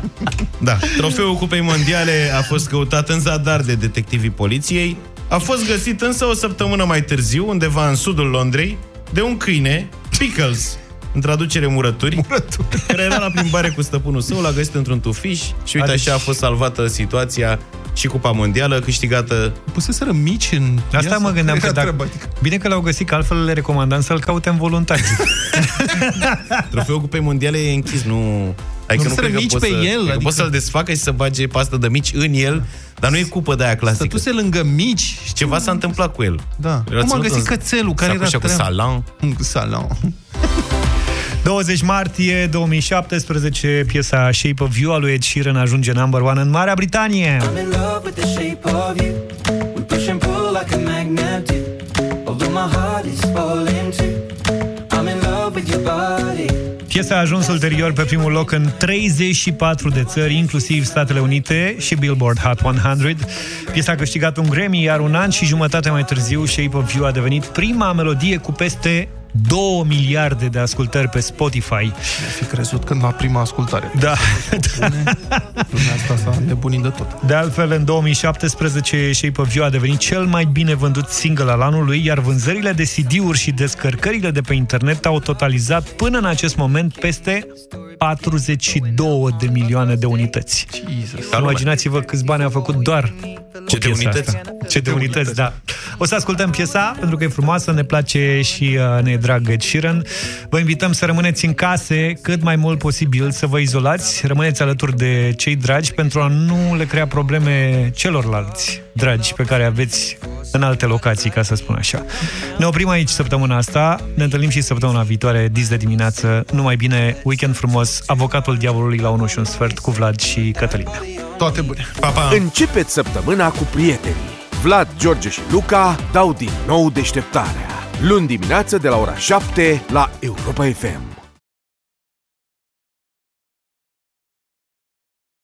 Da, trofeul Cupei Mondiale a fost căutat în zadar de detectivii poliției. A fost găsit însă o săptămână mai târziu, undeva în sudul Londrei, de un câine, Pickles, în traducere murături, murături. care era la plimbare cu stăpânul său, l-a găsit într-un tufiș și uite Adică- așa a fost salvată situația și Cupa Mondială câștigată. Puseseră mici în Asta ea mă sau gândeam care că era dacă... treaba? Adică- Bine că l-au găsit, că altfel le recomandam să-l caute în voluntari. Trofeul Cupei Mondiale e închis, nu... Adică Nu nu, cred că mici poți pe să, el, cred că adică- poți să-l desfacă și să bage pastă de mici în el, dar nu e cupă de aia clasică. Stătuse lângă mici. Și ceva s-a întâmplat cu el. Da. Era Cum a ținut găsit în cățelul? Care era sacoșa cu treaba? salam? Salam. 20 martie 2017, piesa Shape of You a lui Ed Sheeran ajunge number one în Marea Britanie. I'm in love with the shape of you. We push and pull like a magnet do. Although my heart is falling too. I'm in love with your body. Piesa a ajuns ulterior pe primul loc în 34 de țări, inclusiv Statele Unite și Billboard Hot 100. Piesa a câștigat un Grammy, iar un an și jumătate mai târziu Shape of You a devenit prima melodie cu peste 2 miliarde de ascultări pe Spotify. Fi crezut când la prima ascultare. Da. Lumea asta s-a nebunit de tot. De altfel, în 2017, Shape of You a devenit cel mai bine vândut single al anului, iar vânzările de CD-uri și descărcările de pe internet au totalizat până în acest moment peste 42 de milioane de unități. Imaginați-vă câți bani a făcut doar Ce de piesa unități? Asta. Ce de unități, da. O să ascultăm piesa, pentru că e frumoasă, ne place și uh, ne e drag Ed Sheeran. Vă invităm să rămâneți în case cât mai mult posibil, să vă izolați, rămâneți alături de cei dragi pentru a nu le crea probleme celorlalți dragi pe care aveți în alte locații, ca să spun așa. Ne oprim aici săptămâna asta, ne întâlnim și săptămâna viitoare, dis de dimineață. Numai bine, weekend frumos, avocatul diavolului la 1 și un sfert cu Vlad și Cătălina. Toate bune. Pa, pa. Începeți săptămâna cu prietenii. Vlad, George și Luca dau din nou deșteptarea. Luni dimineață de la ora 7 la Europa FM.